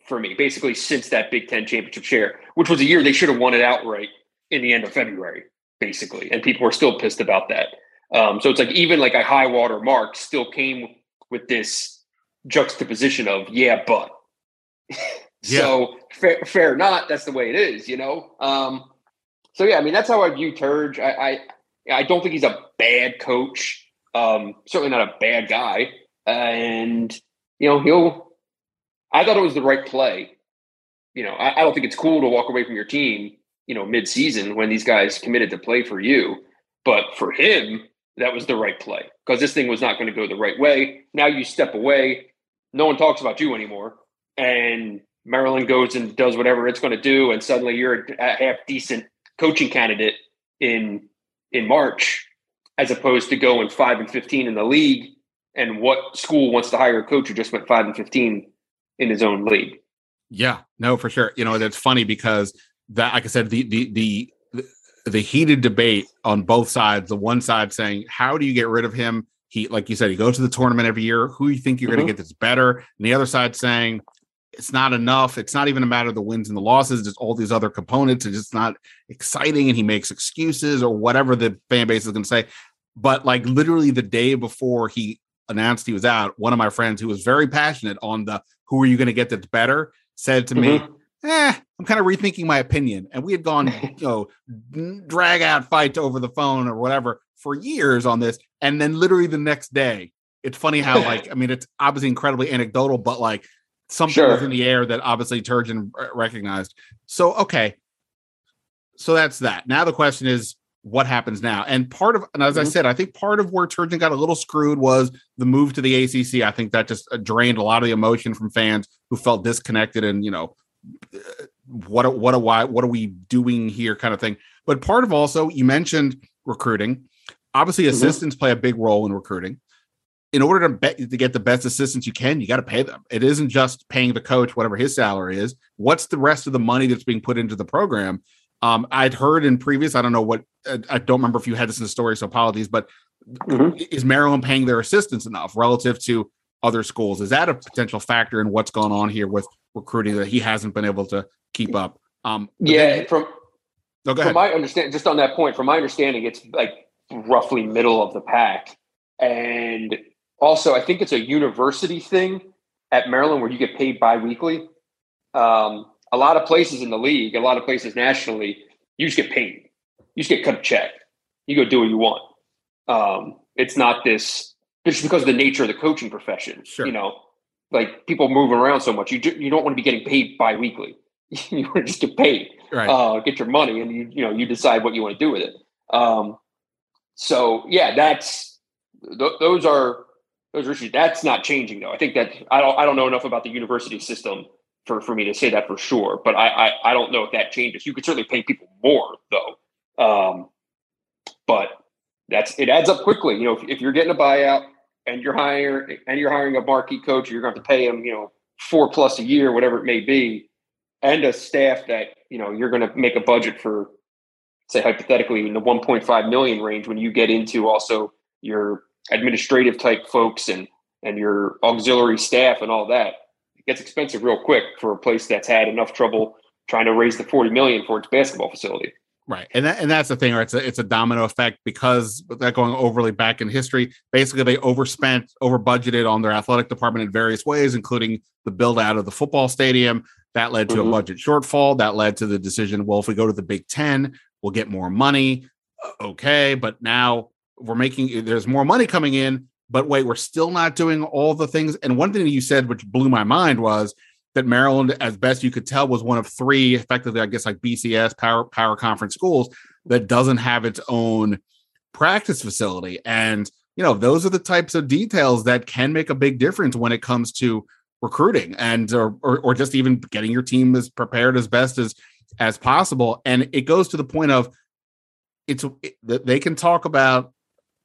for me, basically since that Big Ten championship share, which was a year they should have won it outright in the end of February, basically. And people were still pissed about that. Um, so it's like even like a high water mark still came with this juxtaposition of yeah, but. so fair, fair not. That's the way it is, you know. Um, so yeah, I mean that's how I view Turge. I, I I don't think he's a bad coach. Um, certainly not a bad guy, and you know he'll I thought it was the right play. You know, I, I, don't think it's cool to walk away from your team, you know, mid-season when these guys committed to play for you. But for him, that was the right play because this thing was not going to go the right way. Now you step away, no one talks about you anymore, and Maryland goes and does whatever it's going to do, and suddenly you're a half decent coaching candidate in in March, as opposed to going five and fifteen in the league. And what school wants to hire a coach who just went five and fifteen in his own league? Yeah, no, for sure. You know, that's funny because that, like I said, the the the the heated debate on both sides. The one side saying, "How do you get rid of him?" He, like you said, he goes to the tournament every year. Who you think you're mm-hmm. going to get that's better? And the other side saying, it's not enough. It's not even a matter of the wins and the losses. It's all these other components. It's just not exciting, and he makes excuses or whatever the fan base is going to say. But like literally the day before he announced he was out, one of my friends who was very passionate on the "Who are you going to get that's better?" said to mm-hmm. me, "Eh, I'm kind of rethinking my opinion." And we had gone, you know, drag out fights over the phone or whatever for years on this, and then literally the next day. It's funny how, like, I mean, it's obviously incredibly anecdotal, but like something sure. was in the air that obviously Turgeon recognized. So okay, so that's that. Now the question is, what happens now? And part of, and as mm-hmm. I said, I think part of where Turgeon got a little screwed was the move to the ACC. I think that just uh, drained a lot of the emotion from fans who felt disconnected and you know, uh, what what a why what are we doing here kind of thing. But part of also you mentioned recruiting. Obviously, mm-hmm. assistants play a big role in recruiting in order to bet to get the best assistance you can, you got to pay them. It isn't just paying the coach whatever his salary is. What's the rest of the money that's being put into the program? Um, I'd heard in previous, I don't know what, I don't remember if you had this in the story, so apologies, but mm-hmm. is Maryland paying their assistants enough relative to other schools? Is that a potential factor in what's going on here with recruiting that he hasn't been able to keep up? Um, yeah, then, from, no, from my understanding, just on that point, from my understanding, it's like roughly middle of the pack. And also, I think it's a university thing at Maryland where you get paid biweekly. Um, a lot of places in the league, a lot of places nationally, you just get paid. You just get cut a check. You go do what you want. Um, it's not this It's just because of the nature of the coaching profession. Sure. You know, like people moving around so much, you do, you don't want to be getting paid biweekly. you want to just get paid, right. uh, get your money, and you you know you decide what you want to do with it. Um, so yeah, that's th- those are those are issues. That's not changing though. I think that I don't I don't know enough about the university system for, for me to say that for sure. But I, I, I don't know if that changes. You could certainly pay people more though. Um, but that's it adds up quickly. You know, if, if you're getting a buyout and you're hiring and you're hiring a marquee coach, you're going to pay him, you know, four plus a year, whatever it may be, and a staff that you know you're going to make a budget for, say hypothetically in the 1.5 million range. When you get into also your administrative type folks and and your auxiliary staff and all that, it gets expensive real quick for a place that's had enough trouble trying to raise the 40 million for its basketball facility. Right. And that, and that's the thing, right? It's a, it's a domino effect because that going overly back in history, basically they overspent, over budgeted on their athletic department in various ways, including the build out of the football stadium. That led to mm-hmm. a budget shortfall. That led to the decision, well, if we go to the Big Ten, we'll get more money. Okay. But now we're making there's more money coming in, but wait, we're still not doing all the things. And one thing you said, which blew my mind, was that Maryland, as best you could tell, was one of three, effectively, I guess, like BCS power power conference schools that doesn't have its own practice facility. And you know, those are the types of details that can make a big difference when it comes to recruiting and or, or, or just even getting your team as prepared as best as as possible. And it goes to the point of it's it, they can talk about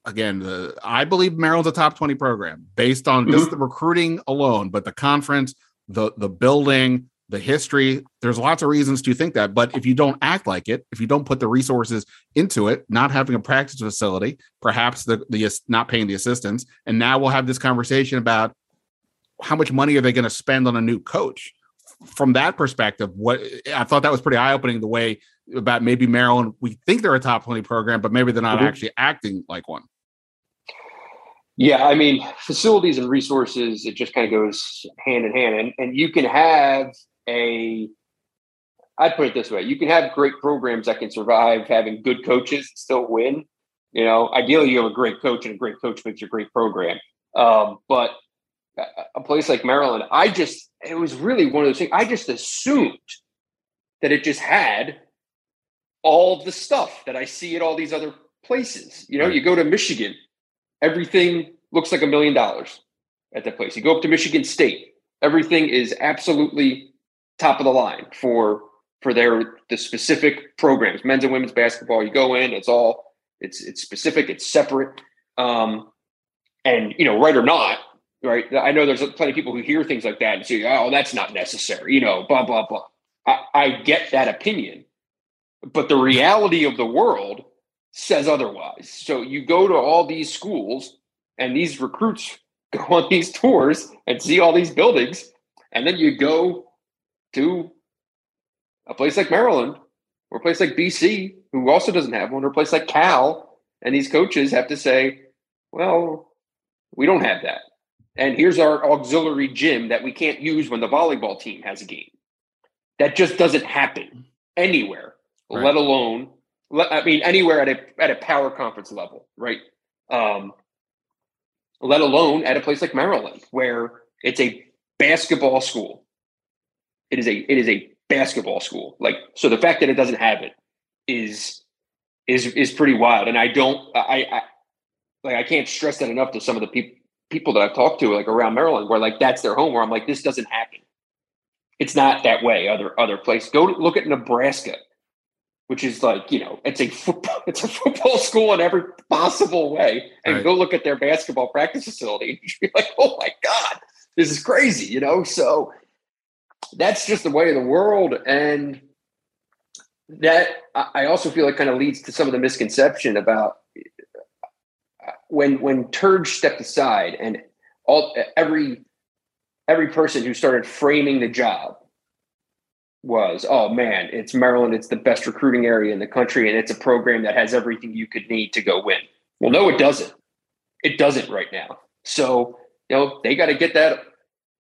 again, the, I believe Maryland's a top 20 program based on just mm-hmm. the recruiting alone, but the conference, the the building, the history, there's lots of reasons to think that. But if you don't act like it, if you don't put the resources into it, not having a practice facility, perhaps the the not paying the assistants, and now we'll have this conversation about how much money are they going to spend on a new coach. From that perspective, what I thought that was pretty eye opening. The way about maybe Maryland, we think they're a top 20 program, but maybe they're not mm-hmm. actually acting like one. Yeah, I mean, facilities and resources, it just kind of goes hand in hand. And, and you can have a, I'd put it this way you can have great programs that can survive having good coaches and still win. You know, ideally, you have a great coach, and a great coach makes a great program. Um, but a place like Maryland, I just, it was really one of those things, I just assumed that it just had all the stuff that I see at all these other places. You know, you go to Michigan, everything looks like a million dollars at that place. You go up to Michigan State, everything is absolutely top of the line for for their the specific programs, men's and women's basketball. You go in, it's all it's it's specific, it's separate. Um, and you know, right or not, right? I know there's plenty of people who hear things like that and say, "Oh, that's not necessary," you know, blah blah blah. I, I get that opinion, but the reality of the world says otherwise. So you go to all these schools, and these recruits go on these tours and see all these buildings, and then you go to a place like Maryland or a place like BC, who also doesn't have one, or a place like Cal, and these coaches have to say, well, we don't have that. And here's our auxiliary gym that we can't use when the volleyball team has a game. That just doesn't happen anywhere, right. let alone, I mean, anywhere at a at a power conference level, right? Um, let alone at a place like Maryland, where it's a basketball school. It is a it is a basketball school. Like so, the fact that it doesn't have it is is is pretty wild. And I don't I, I like I can't stress that enough to some of the people people that I've talked to like around Maryland, where like that's their home. Where I'm like, this doesn't happen. It's not that way. Other other place. Go look at Nebraska, which is like you know it's a football it's a football school in every possible way, and right. go look at their basketball practice facility, and you be like, oh my god, this is crazy, you know. So that's just the way of the world, and that I also feel like kind of leads to some of the misconception about uh, when when Turge stepped aside and all every every person who started framing the job was, oh man, it's Maryland, it's the best recruiting area in the country, and it's a program that has everything you could need to go win. Well, no, it doesn't. It doesn't right now. So, you know, they got to get that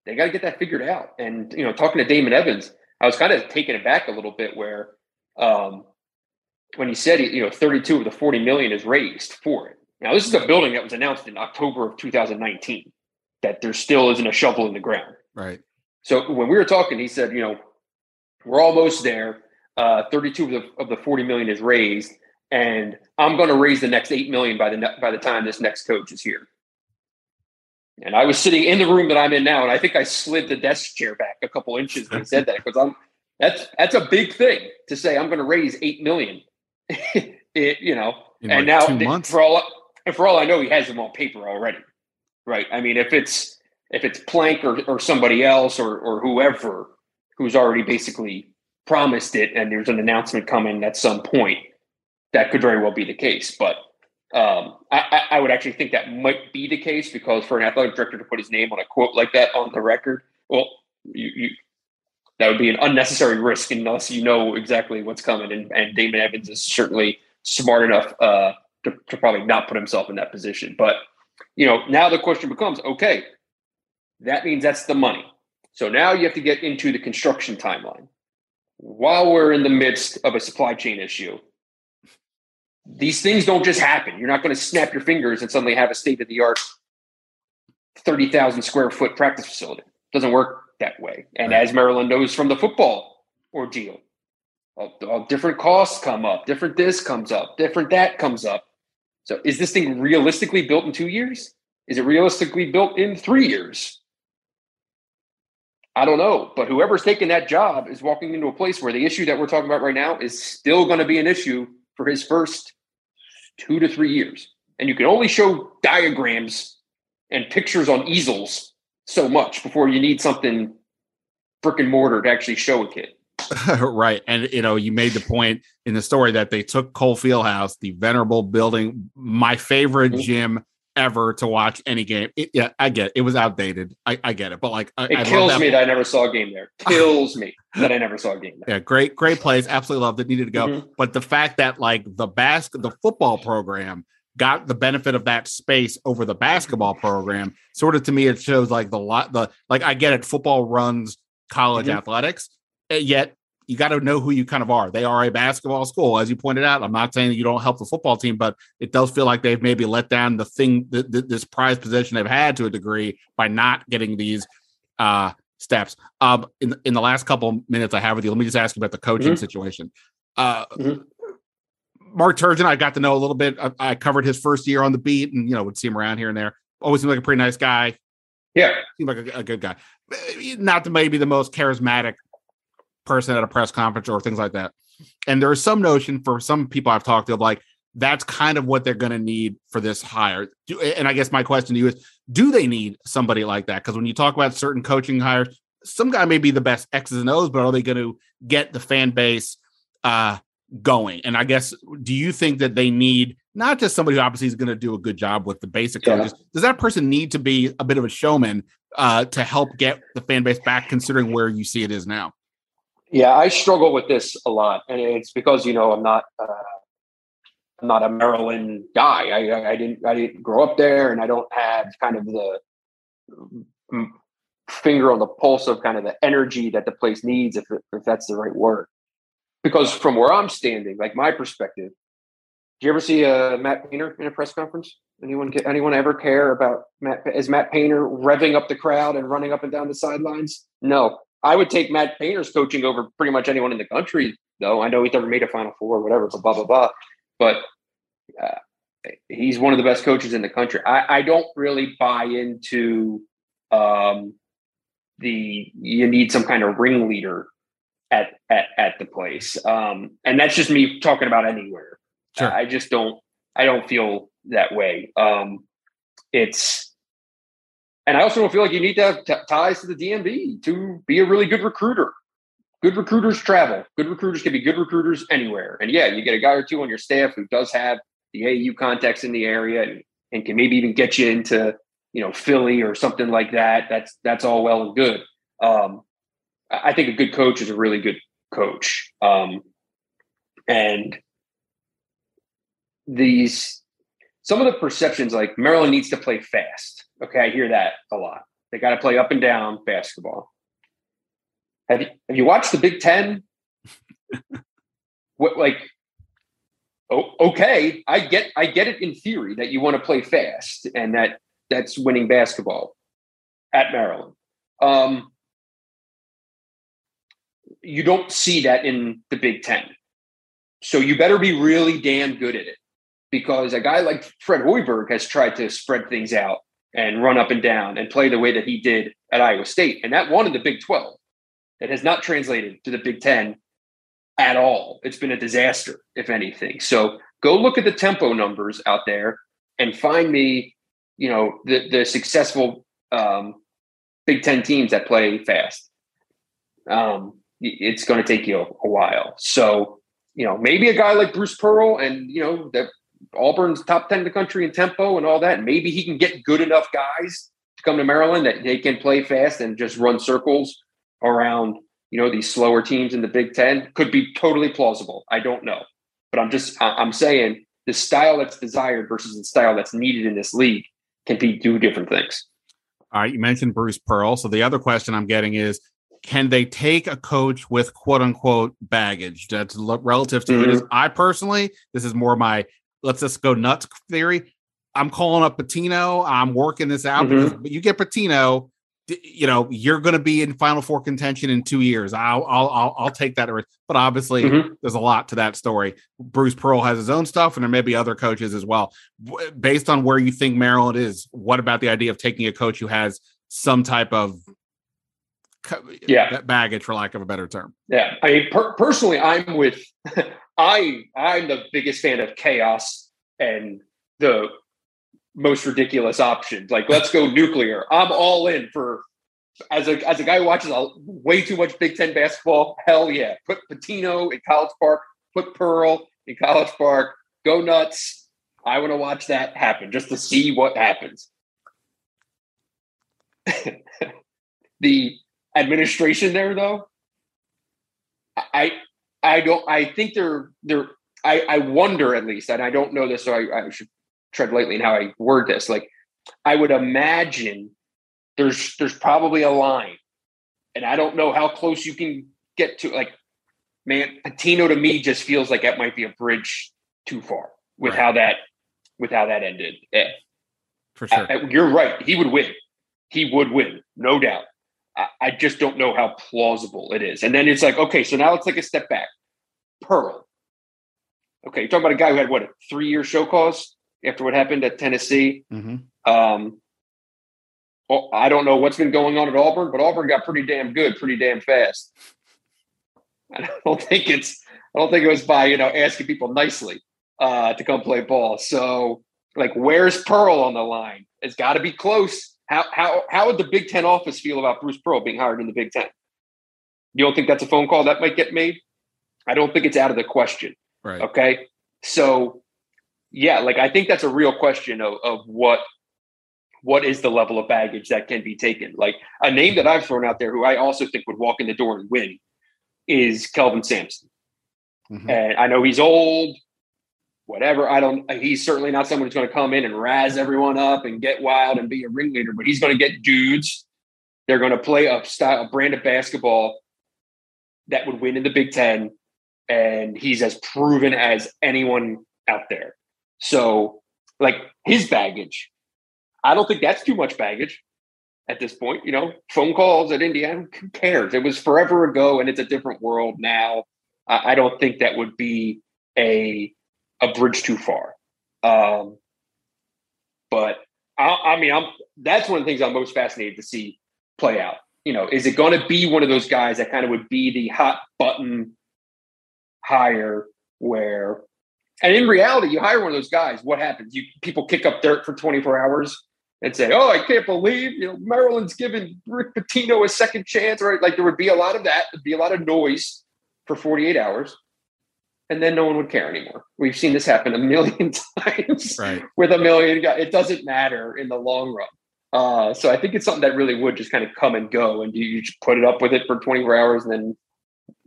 they got to get that figured out. And, you know, talking to Damon Evans, I was kind of taken aback a little bit where um, when he said, you know, 32 of the 40 million is raised for it. Now, this is a building that was announced in October of 2019 that there still isn't a shovel in the ground. Right. So when we were talking, he said, you know, we're almost there. Uh, 32 of the, of the 40 million is raised, and I'm going to raise the next 8 million by the by the time this next coach is here. And I was sitting in the room that I'm in now, and I think I slid the desk chair back a couple inches when he said that because I'm that's that's a big thing to say. I'm going to raise eight million, it, you know, in and like now for all and for all I know, he has them on paper already, right? I mean, if it's if it's Plank or, or somebody else or or whoever who's already basically promised it, and there's an announcement coming at some point, that could very well be the case. But um, I, I, would actually think that might be the case because for an athletic director to put his name on a quote like that on the record, well, you, you that would be an unnecessary risk unless you know exactly what's coming. And, and Damon Evans is certainly smart enough uh, to, to probably not put himself in that position. But you know, now the question becomes: Okay, that means that's the money. So now you have to get into the construction timeline. While we're in the midst of a supply chain issue, these things don't just happen. You're not going to snap your fingers and suddenly have a state of the art 30,000 square foot practice facility. It doesn't work that way. And right. as Maryland knows from the football ordeal, all, all different costs come up, different this comes up, different that comes up. So is this thing realistically built in two years? Is it realistically built in three years? I don't know. But whoever's taking that job is walking into a place where the issue that we're talking about right now is still going to be an issue for his first two to three years. And you can only show diagrams and pictures on easels so much before you need something brick and mortar to actually show a kid. right. And you know, you made the point in the story that they took Cole Fieldhouse, the venerable building, my favorite mm-hmm. gym ever to watch any game. It, yeah, I get it. it was outdated. I, I, get it, but like, I, it I kills that me that I never saw a game there. Kills me that I never saw a game there. Yeah, great, great plays. Absolutely loved it. Needed to go, mm-hmm. but the fact that like the bas- the football program got the benefit of that space over the basketball program, sort of to me, it shows like the lot the like I get it. Football runs college mm-hmm. athletics, yet you got to know who you kind of are. They are a basketball school, as you pointed out. I'm not saying you don't help the football team, but it does feel like they've maybe let down the thing, th- th- this prize position they've had to a degree by not getting these uh, steps. Um, in in the last couple minutes I have with you, let me just ask you about the coaching mm-hmm. situation. Uh, mm-hmm. Mark Turgeon, I got to know a little bit. I, I, covered his first year on the beat, and you know would see him around here and there. Always seemed like a pretty nice guy. Yeah, seemed like a, a good guy. Not the maybe the most charismatic person at a press conference or things like that. And there is some notion for some people I've talked to of like that's kind of what they're going to need for this hire. Do, and I guess my question to you is do they need somebody like that? Because when you talk about certain coaching hires, some guy may be the best X's and O's, but are they going to get the fan base uh, going? And I guess, do you think that they need not just somebody who obviously is going to do a good job with the basic yeah. coaches? Does that person need to be a bit of a showman uh, to help get the fan base back, considering where you see it is now? Yeah, I struggle with this a lot, and it's because you know I'm not uh, I'm not a Maryland guy. I, I didn't I didn't grow up there, and I don't have kind of the finger on the pulse of kind of the energy that the place needs, if if that's the right word. Because from where I'm standing, like my perspective, do you ever see uh, Matt Painter in a press conference? Anyone anyone ever care about Matt? Is Matt Painter revving up the crowd and running up and down the sidelines? No. I would take Matt Painter's coaching over pretty much anyone in the country, though. I know he's never made a Final Four or whatever, blah, blah, blah. But uh, he's one of the best coaches in the country. I, I don't really buy into um, the you need some kind of ringleader at at, at the place, um, and that's just me talking about anywhere. Sure. I just don't. I don't feel that way. Um, it's and I also don't feel like you need to have t- ties to the DMV to be a really good recruiter. Good recruiters travel. Good recruiters can be good recruiters anywhere. And yeah, you get a guy or two on your staff who does have the AU contacts in the area and, and can maybe even get you into, you know, Philly or something like that. That's that's all well and good. Um, I think a good coach is a really good coach. Um, and these some of the perceptions like Maryland needs to play fast. Okay, I hear that a lot. They got to play up and down basketball. Have you have you watched the Big Ten? what like oh, okay, I get I get it in theory that you want to play fast and that that's winning basketball at Maryland. Um, you don't see that in the Big Ten. So you better be really damn good at it because a guy like Fred Hoiberg has tried to spread things out and run up and down and play the way that he did at Iowa State. And that in the Big 12. It has not translated to the Big 10 at all. It's been a disaster, if anything. So go look at the tempo numbers out there and find me, you know, the, the successful um, Big 10 teams that play fast. Um, it's going to take you a, a while. So, you know, maybe a guy like Bruce Pearl and, you know, that Auburn's top 10 in the country in tempo and all that. Maybe he can get good enough guys to come to Maryland that they can play fast and just run circles around, you know, these slower teams in the Big Ten. Could be totally plausible. I don't know. But I'm just, I'm saying the style that's desired versus the style that's needed in this league can be two different things. All right. You mentioned Bruce Pearl. So the other question I'm getting is, can they take a coach with quote unquote baggage that's relative to mm-hmm. it is i personally this is more my let's just go nuts theory. I'm calling up Pitino. I'm working this out mm-hmm. because you get Pitino, you know, you're going to be in Final Four contention in two years. I'll I'll I'll, I'll take that risk. But obviously, mm-hmm. there's a lot to that story. Bruce Pearl has his own stuff, and there may be other coaches as well. Based on where you think Maryland is, what about the idea of taking a coach who has some type of yeah baggage, for lack of a better term? Yeah, I mean, per- personally, I'm with I I'm the biggest fan of chaos and the most ridiculous options. Like let's go nuclear. I'm all in for as a as a guy who watches a, way too much Big Ten basketball. Hell yeah, put Pitino in College Park, put Pearl in College Park. Go nuts! I want to watch that happen just to see what happens. the administration there, though, I I don't. I think they're they're. I, I wonder at least, and I don't know this, so I, I should tread lightly in how I word this. Like, I would imagine there's there's probably a line, and I don't know how close you can get to. Like, man, Pitino to me just feels like that might be a bridge too far with right. how that with how that ended. Yeah. For sure, I, you're right. He would win. He would win, no doubt. I, just don't know how plausible it is. And then it's like, okay, so now let's take a step back. Pearl. Okay, you're talking about a guy who had what a three year show cause after what happened at Tennessee. Mm-hmm. Um, well, I don't know what's been going on at Auburn, but Auburn got pretty damn good, pretty damn fast. I don't think it's I don't think it was by you know asking people nicely uh, to come play ball. So like, where's Pearl on the line? It's got to be close. How how how would the Big Ten office feel about Bruce Pearl being hired in the Big Ten? You don't think that's a phone call that might get made? I don't think it's out of the question. Right. Okay. So yeah, like I think that's a real question of, of what what is the level of baggage that can be taken. Like a name that I've thrown out there who I also think would walk in the door and win is Kelvin Sampson. Mhm. And I know he's old, whatever. I don't he's certainly not someone who's going to come in and razz everyone up and get wild and be a ringleader, but he's going to get dudes. They're going to play a style a brand of basketball that would win in the Big Ten and he's as proven as anyone out there. So, like his baggage, I don't think that's too much baggage at this point. You know, phone calls at Indiana, who cares? It was forever ago, and it's a different world now. I, don't think that would be a a bridge too far. Um, but I, I mean, I'm that's one of the things I'm most fascinated to see play out. You know, is it going to be one of those guys that kind of would be the hot button hire where and in reality you hire one of those guys what happens? You people kick up dirt for 24 hours and say oh i can't believe you know maryland's giving rick Pitino a second chance right? Like there would be a lot of that there'd be a lot of noise for 48 hours and then no one would care anymore. We've seen this happen a million times Right. with a million guys it doesn't matter in the long run. Uh, so i think it's something that really would just kind of come and go and you, you just put it up with it for 24 hours and then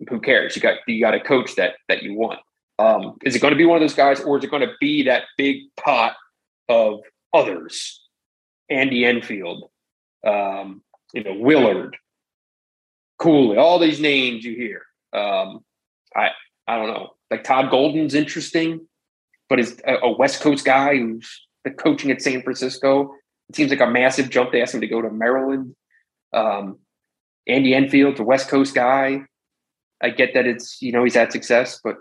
who cares? You got you got a coach that that you want. Um, is it going to be one of those guys, or is it going to be that big pot of others? Andy Enfield, um, you know Willard, Cooley, all these names you hear. Um, I I don't know. Like Todd Golden's interesting, but is a, a West Coast guy who's been coaching at San Francisco. It seems like a massive jump to ask him to go to Maryland. Um, Andy Enfield, the West Coast guy. I get that it's you know he's had success, but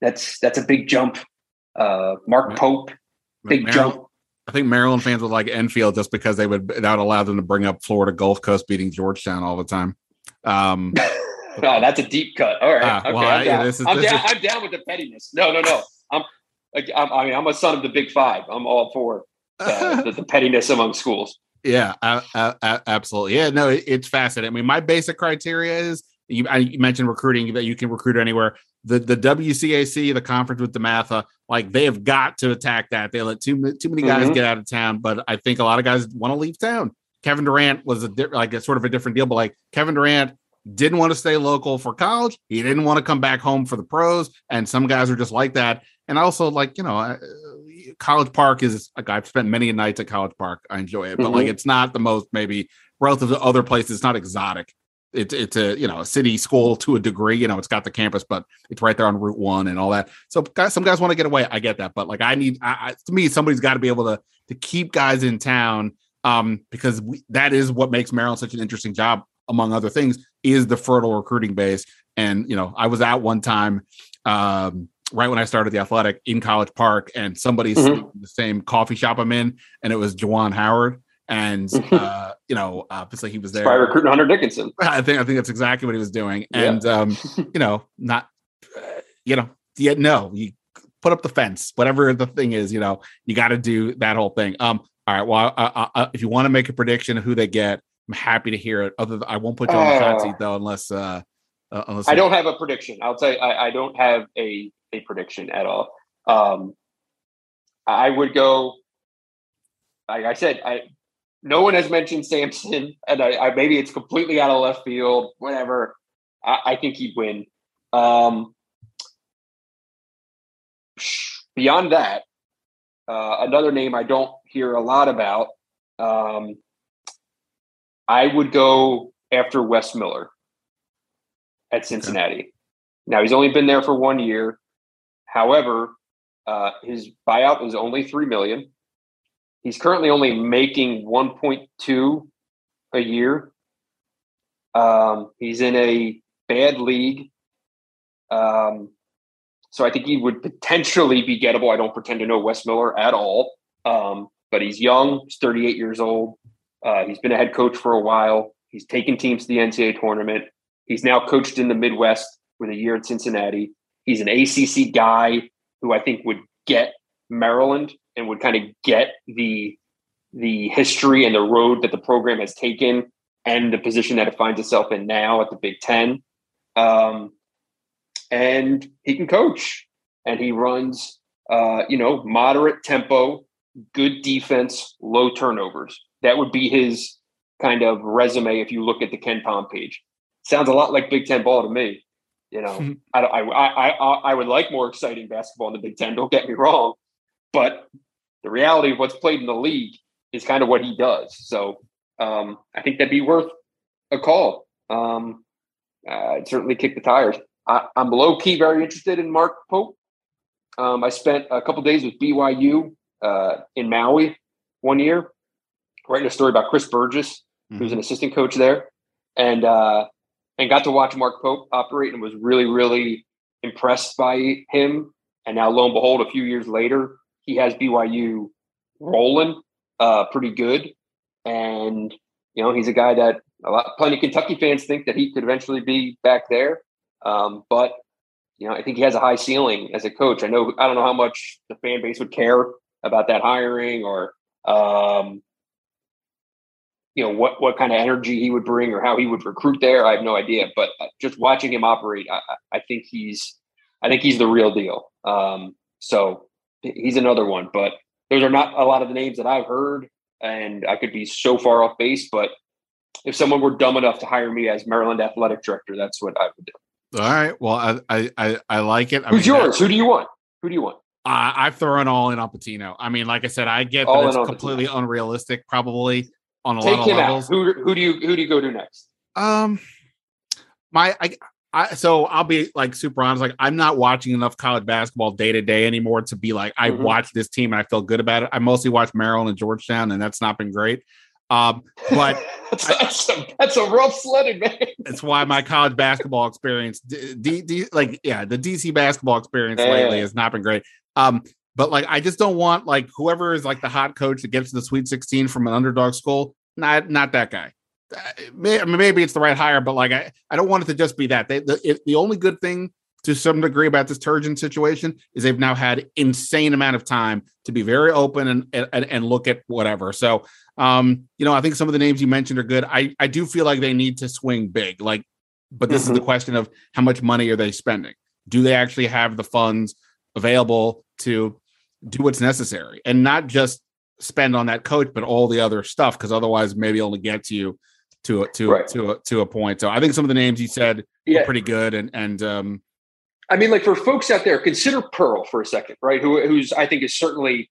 that's that's a big jump. Uh, Mark Pope, big Maryland- jump. I think Maryland fans would like Enfield just because they would that would allow them to bring up Florida Gulf Coast beating Georgetown all the time. Um, oh, that's a deep cut. All right, Ah, okay, well, I'm, I- down. this is- I'm, this down. is- I'm down with the pettiness. No, no, no. I'm, like, I'm I mean I'm a son of the Big Five. I'm all for uh, the, the pettiness among schools. Yeah, a- a- absolutely. Yeah, no, it, it's fascinating. I mean, my basic criteria is you, I, you mentioned recruiting that you can recruit anywhere. The the WCAC, the conference with DeMatha, like they have got to attack that. They let too too many guys Mhm. get out of town, but I think a lot of guys want to leave town. Kevin Durant was a di- like a sort of a different deal, but like Kevin Durant didn't want to stay local for college. He didn't want to come back home for the pros, and some guys are just like that. And also, like you know, uh, College Park is like I've spent many nights at College Park. I enjoy it, but like Mhm. it's not the most maybe relative to other places. It's not exotic. It's it's a you know a city school to a degree. You know, it's got the campus, but it's right there on Route One and all that. So guys, some guys want to get away. I get that, but like I need, I, I, to me, somebody's got to be able to to keep guys in town um, because we, that is what makes Maryland such an interesting job, among other things, is the fertile recruiting base. And you know, I was out one time. Um, right when I started the athletic in College Park, and somebody's Mhm. the same coffee shop I'm in, and it was Juwan Howard. And uh, you know, obviously he was there. By recruiting Hunter Dickinson. I think I think that's exactly what he was doing. Yeah. And um, you know, not uh, you know, yeah, no, you put up the fence, whatever the thing is, you know, you got to do that whole thing. Um, all right, well, uh, uh, if you want to make a prediction of who they get, I'm happy to hear it. Other than I won't put you on the hot Uh, seat though, unless uh, uh unless I don't have a prediction. I'll tell you, I, I don't have a a prediction at all. Um, I would go. Like I said, I no one has mentioned Sampson, and I, I maybe it's completely out of left field. Whatever. I, I think he'd win. Um, beyond that, uh, another name I don't hear a lot about. Um, I would go after Wes Miller at Cincinnati. Now he's only been there for one year. However, uh, his buyout is only three million. He's currently only making one point two a year. Um, he's in a bad league. Um, So I think he would potentially be gettable. I don't pretend to know Wes Miller at all, um, but he's young. He's 38 years old. Uh, he's been a head coach for a while. He's taken teams to the NCAA tournament. He's now coached in the Midwest with a year at Cincinnati. He's an ACC guy who I think would get Maryland and would kind of get the the history and the road that the program has taken and the position that it finds itself in now at the Big Ten. Um, and he can coach and he runs, uh, you know, moderate tempo, good defense, low turnovers. That would be his kind of resume if you look at the KenPom page. Sounds a lot like Big Ten ball to me. You know, I, I, I, I, I would like more exciting basketball in the Big Ten. Don't get me wrong, but the reality of what's played in the league is kind of what he does. So um, I think that'd be worth a call. Um, I'd certainly kick the tires. I, am low key very interested in Mark Pope. Um, I spent a couple days with BYU uh, in Maui one year, writing a story about Chris Burgess, mm-hmm. who's an assistant coach there, and uh, and got to watch Mark Pope operate and was really really impressed by him. And now, lo and behold, a few years later, he has BYU rolling uh, pretty good. And, you know, he's a guy that a lot, plenty of Kentucky fans think that he could eventually be back there. Um, but, you know, I think he has a high ceiling as a coach. I know, I don't know how much the fan base would care about that hiring or, um, you know what what kind of energy he would bring or how he would recruit there. I have no idea, but uh, just watching him operate, I, I think he's I think he's the real deal. Um, so he's another one. But those are not a lot of the names that I've heard, and I could be so far off base. But if someone were dumb enough to hire me as Maryland athletic director, that's what I would do. All right. Well, I I I like it. I Who's mean, yours? Who do you want? Who do you want? Uh, I've thrown all in on Pitino. I mean, like I said, I get all that it's completely Pitino. unrealistic, probably on a Take lot of levels. Out. Who who do you who do you go to next? Um, my I I so I'll be like super honest. Like I'm not watching enough college basketball day to day anymore to be like I mm-hmm. watch this team and I feel good about it. I mostly watch Maryland and Georgetown, and that's not been great. Um, but that's, I, that's, a, that's, a, rough sledding, man. That's why my college basketball experience, D, D, D, like yeah, the DC basketball experience lately has not been great. Um, but like I just don't want like whoever is like the hot coach that gets to the Sweet 16 from an underdog school. Not not that guy maybe it's the right hire, but like I, I don't want it to just be that. They, the, it, the only good thing to some degree about this Turgeon situation is they've now had insane amount of time to be very open and and, and look at whatever. So, um, you know, I think some of the names you mentioned are good. I I do feel like they need to swing big, like, but this mm-hmm. is the question of how much money are they spending? Do they actually have the funds available to do what's necessary and not just spend on that coach, but all the other stuff? Because otherwise, maybe only gets you to a, to right. to a, to a point. So I think some of the names you said yeah. pretty good, and and um, I mean, like for folks out there, consider Pearl for a second, right? Who who's I think is certainly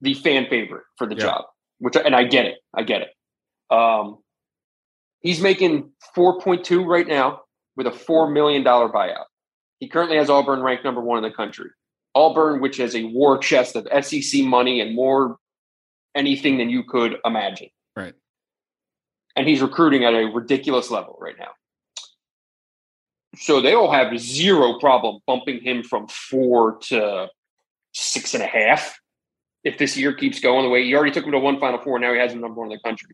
the fan favorite for the yeah. job, which and I get it, I get it. Um, he's making four point two right now with a four million dollar buyout. He currently has Auburn ranked number one in the country. Auburn, which has a war chest of SEC money and more anything than you could imagine. Right and he's recruiting at a ridiculous level right now. So they'll have zero problem bumping him from four to six and a half if this year keeps going the way he already took him to one Final Four. Now he has him number one in the country.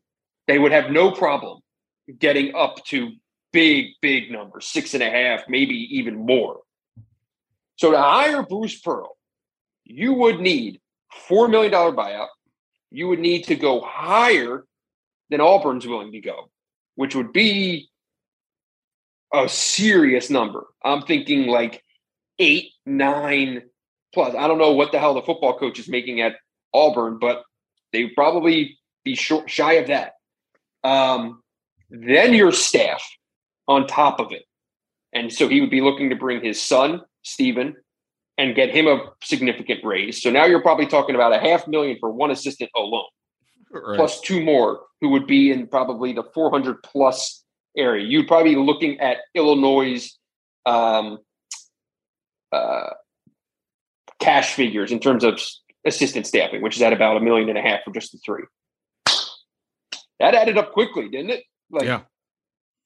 They would have no problem getting up to big, big numbers, six and a half, maybe even more. So to hire Bruce Pearl, you would need $4 million buyout. You would need to go higher than Auburn's willing to go, which would be a serious number. I'm thinking like eight, nine plus. I don't know what the hell the football coach is making at Auburn, but they probably be short, shy of that. Um, then your staff on top of it. And so he would be looking to bring his son, Steven, and get him a significant raise. So now you're probably talking about a half million for one assistant alone right. plus two more who would be in probably the 400 plus area. You'd probably be looking at Illinois' um, uh, cash figures in terms of assistant staffing, which is at about a million and a half for just the three. That added up quickly, didn't it? Like, yeah.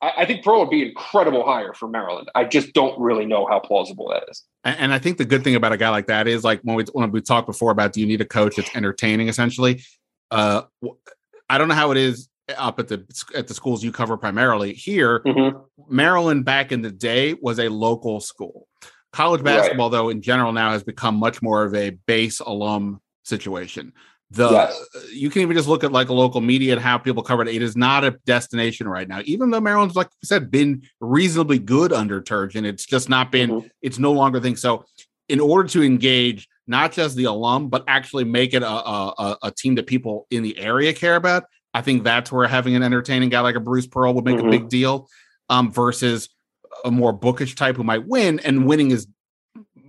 I, think Pearl would be incredible hire for Maryland. I just don't really know how plausible that is. And, and I think the good thing about a guy like that is like when we when we talked before about do you need a coach that's entertaining essentially. Uh, I don't know how it is up at the at the schools you cover primarily. Here, mm-hmm. Maryland back in the day was a local school. College basketball, right. though, in general now has become much more of a base alum situation. The yes. you can even just look at like a local media and how people cover it. It is not a destination right now, even though Maryland's, like I said, been reasonably good under Turgeon. It's just not been. Mm-hmm. It's no longer thing. So, in order to engage not just the alum, but actually make it a, a, a team that people in the area care about, I think that's where having an entertaining guy like a Bruce Pearl would make mm-hmm. a big deal. Um, versus a more bookish type who might win, and winning is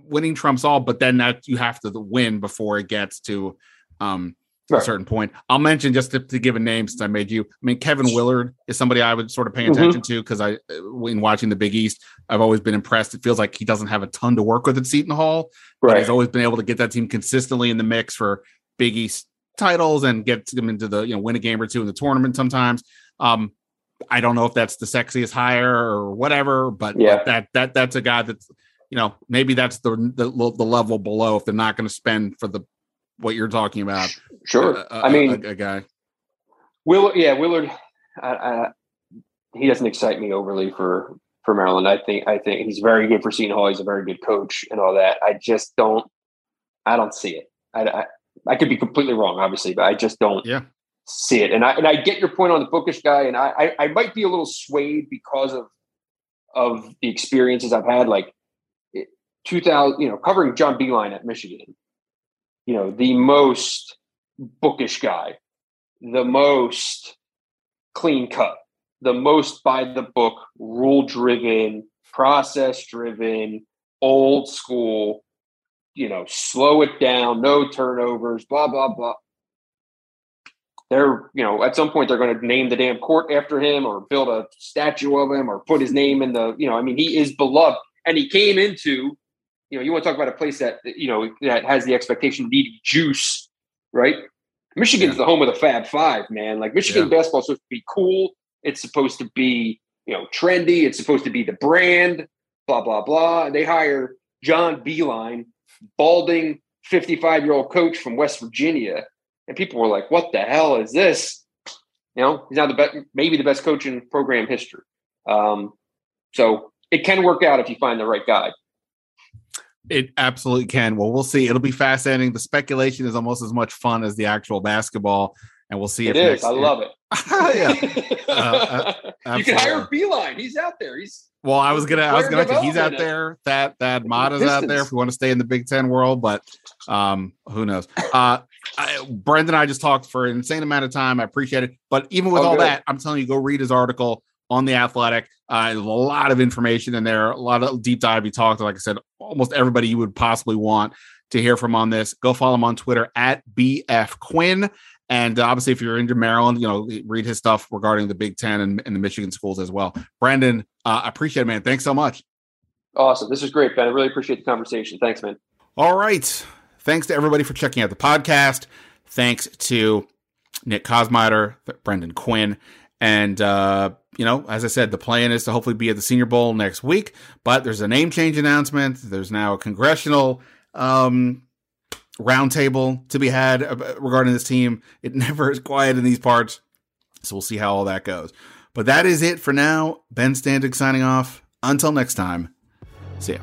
winning trumps all. But then that you have to win before it gets to um, a certain point. I'll mention just to, to, give a name since I made you. I mean, Kevin Willard is somebody I would sort of pay mm-hmm. attention mm-hmm. to because I, in watching the Big East, I've always been impressed. It feels like he doesn't have a ton to work with at Seton Hall, right. he's always been able to get that team consistently in the mix for Big East titles and get them into the you know win a game or two in the tournament sometimes. Um, I don't know if that's the sexiest hire or whatever, but yeah, that that that's a guy that's you know maybe that's the the, the level below if they're not going to spend for the what you're talking about. Sure, a, a, I mean a, a, guy. Willard, yeah, Willard. I, I, he doesn't excite me overly for for Maryland. I think I think he's very good for Seton Hall. He's a very good coach and all that. I just don't. I don't see it. I, I, I could be completely wrong, obviously, but I just don't. Yeah. See it, and I and I get your point on the bookish guy, and I, I I might be a little swayed because of of the experiences I've had, like 2000, you know, covering John Beilein at Michigan you know, the most bookish guy, the most clean cut, the most by the book, rule driven, process driven, old school, you know, slow it down, no turnovers, blah, blah, blah. They're, you know, at some point they're going to name the damn court after him or build a statue of him or put his name in the, you know, I mean, he is beloved. And he came into you know, you want to talk about a place that you know that has the expectation needing juice, right? Michigan's yeah. the home of the Fab Five, man. Like Michigan yeah. basketball is supposed to be cool. It's supposed to be, you know, trendy. It's supposed to be the brand. Blah blah blah. They hire John Beilein, balding, fifty-five-year-old coach from West Virginia, and people were like, "What the hell is this?" You know, he's now the best, maybe the best coach in program history. Um, so it can work out if you find the right guy. It absolutely can. Well, we'll see. It'll be fascinating. The speculation is almost as much fun as the actual basketball, and we'll see. It if is. I love it. yeah, uh, uh, you can hire Beilein. He's out there. He's well. I was gonna. I was gonna. He's out there. That that Matta's out there. If we want to stay in the Big Ten world, but um, who knows? Uh, I, Brendan and I just talked for an insane amount of time. I appreciate it. But even with oh, all good. that, I'm telling you, go read his article on the Athletic. Uh, a lot of information in there, a lot of deep dive. He talked, like I said, almost everybody you would possibly want to hear from on this. Go follow him on Twitter at BF Quinn. And uh, obviously, if you're into Maryland, you know, read his stuff regarding the Big Ten and, and the Michigan schools as well. Brendan, uh, I appreciate it, man. Thanks so much. Awesome. This is great, Ben. I really appreciate the conversation. Thanks, man. All right. Thanks to everybody for checking out the podcast. Thanks to Nick Kosmider, Brendan Quinn, and uh, you know, as I said, the plan is to hopefully be at the Senior Bowl next week. But there's a name change announcement. There's now a congressional um, roundtable to be had regarding this team. It never is quiet in these parts, so we'll see how all that goes. But that is it for now. Ben Standig signing off. Until next time, see ya.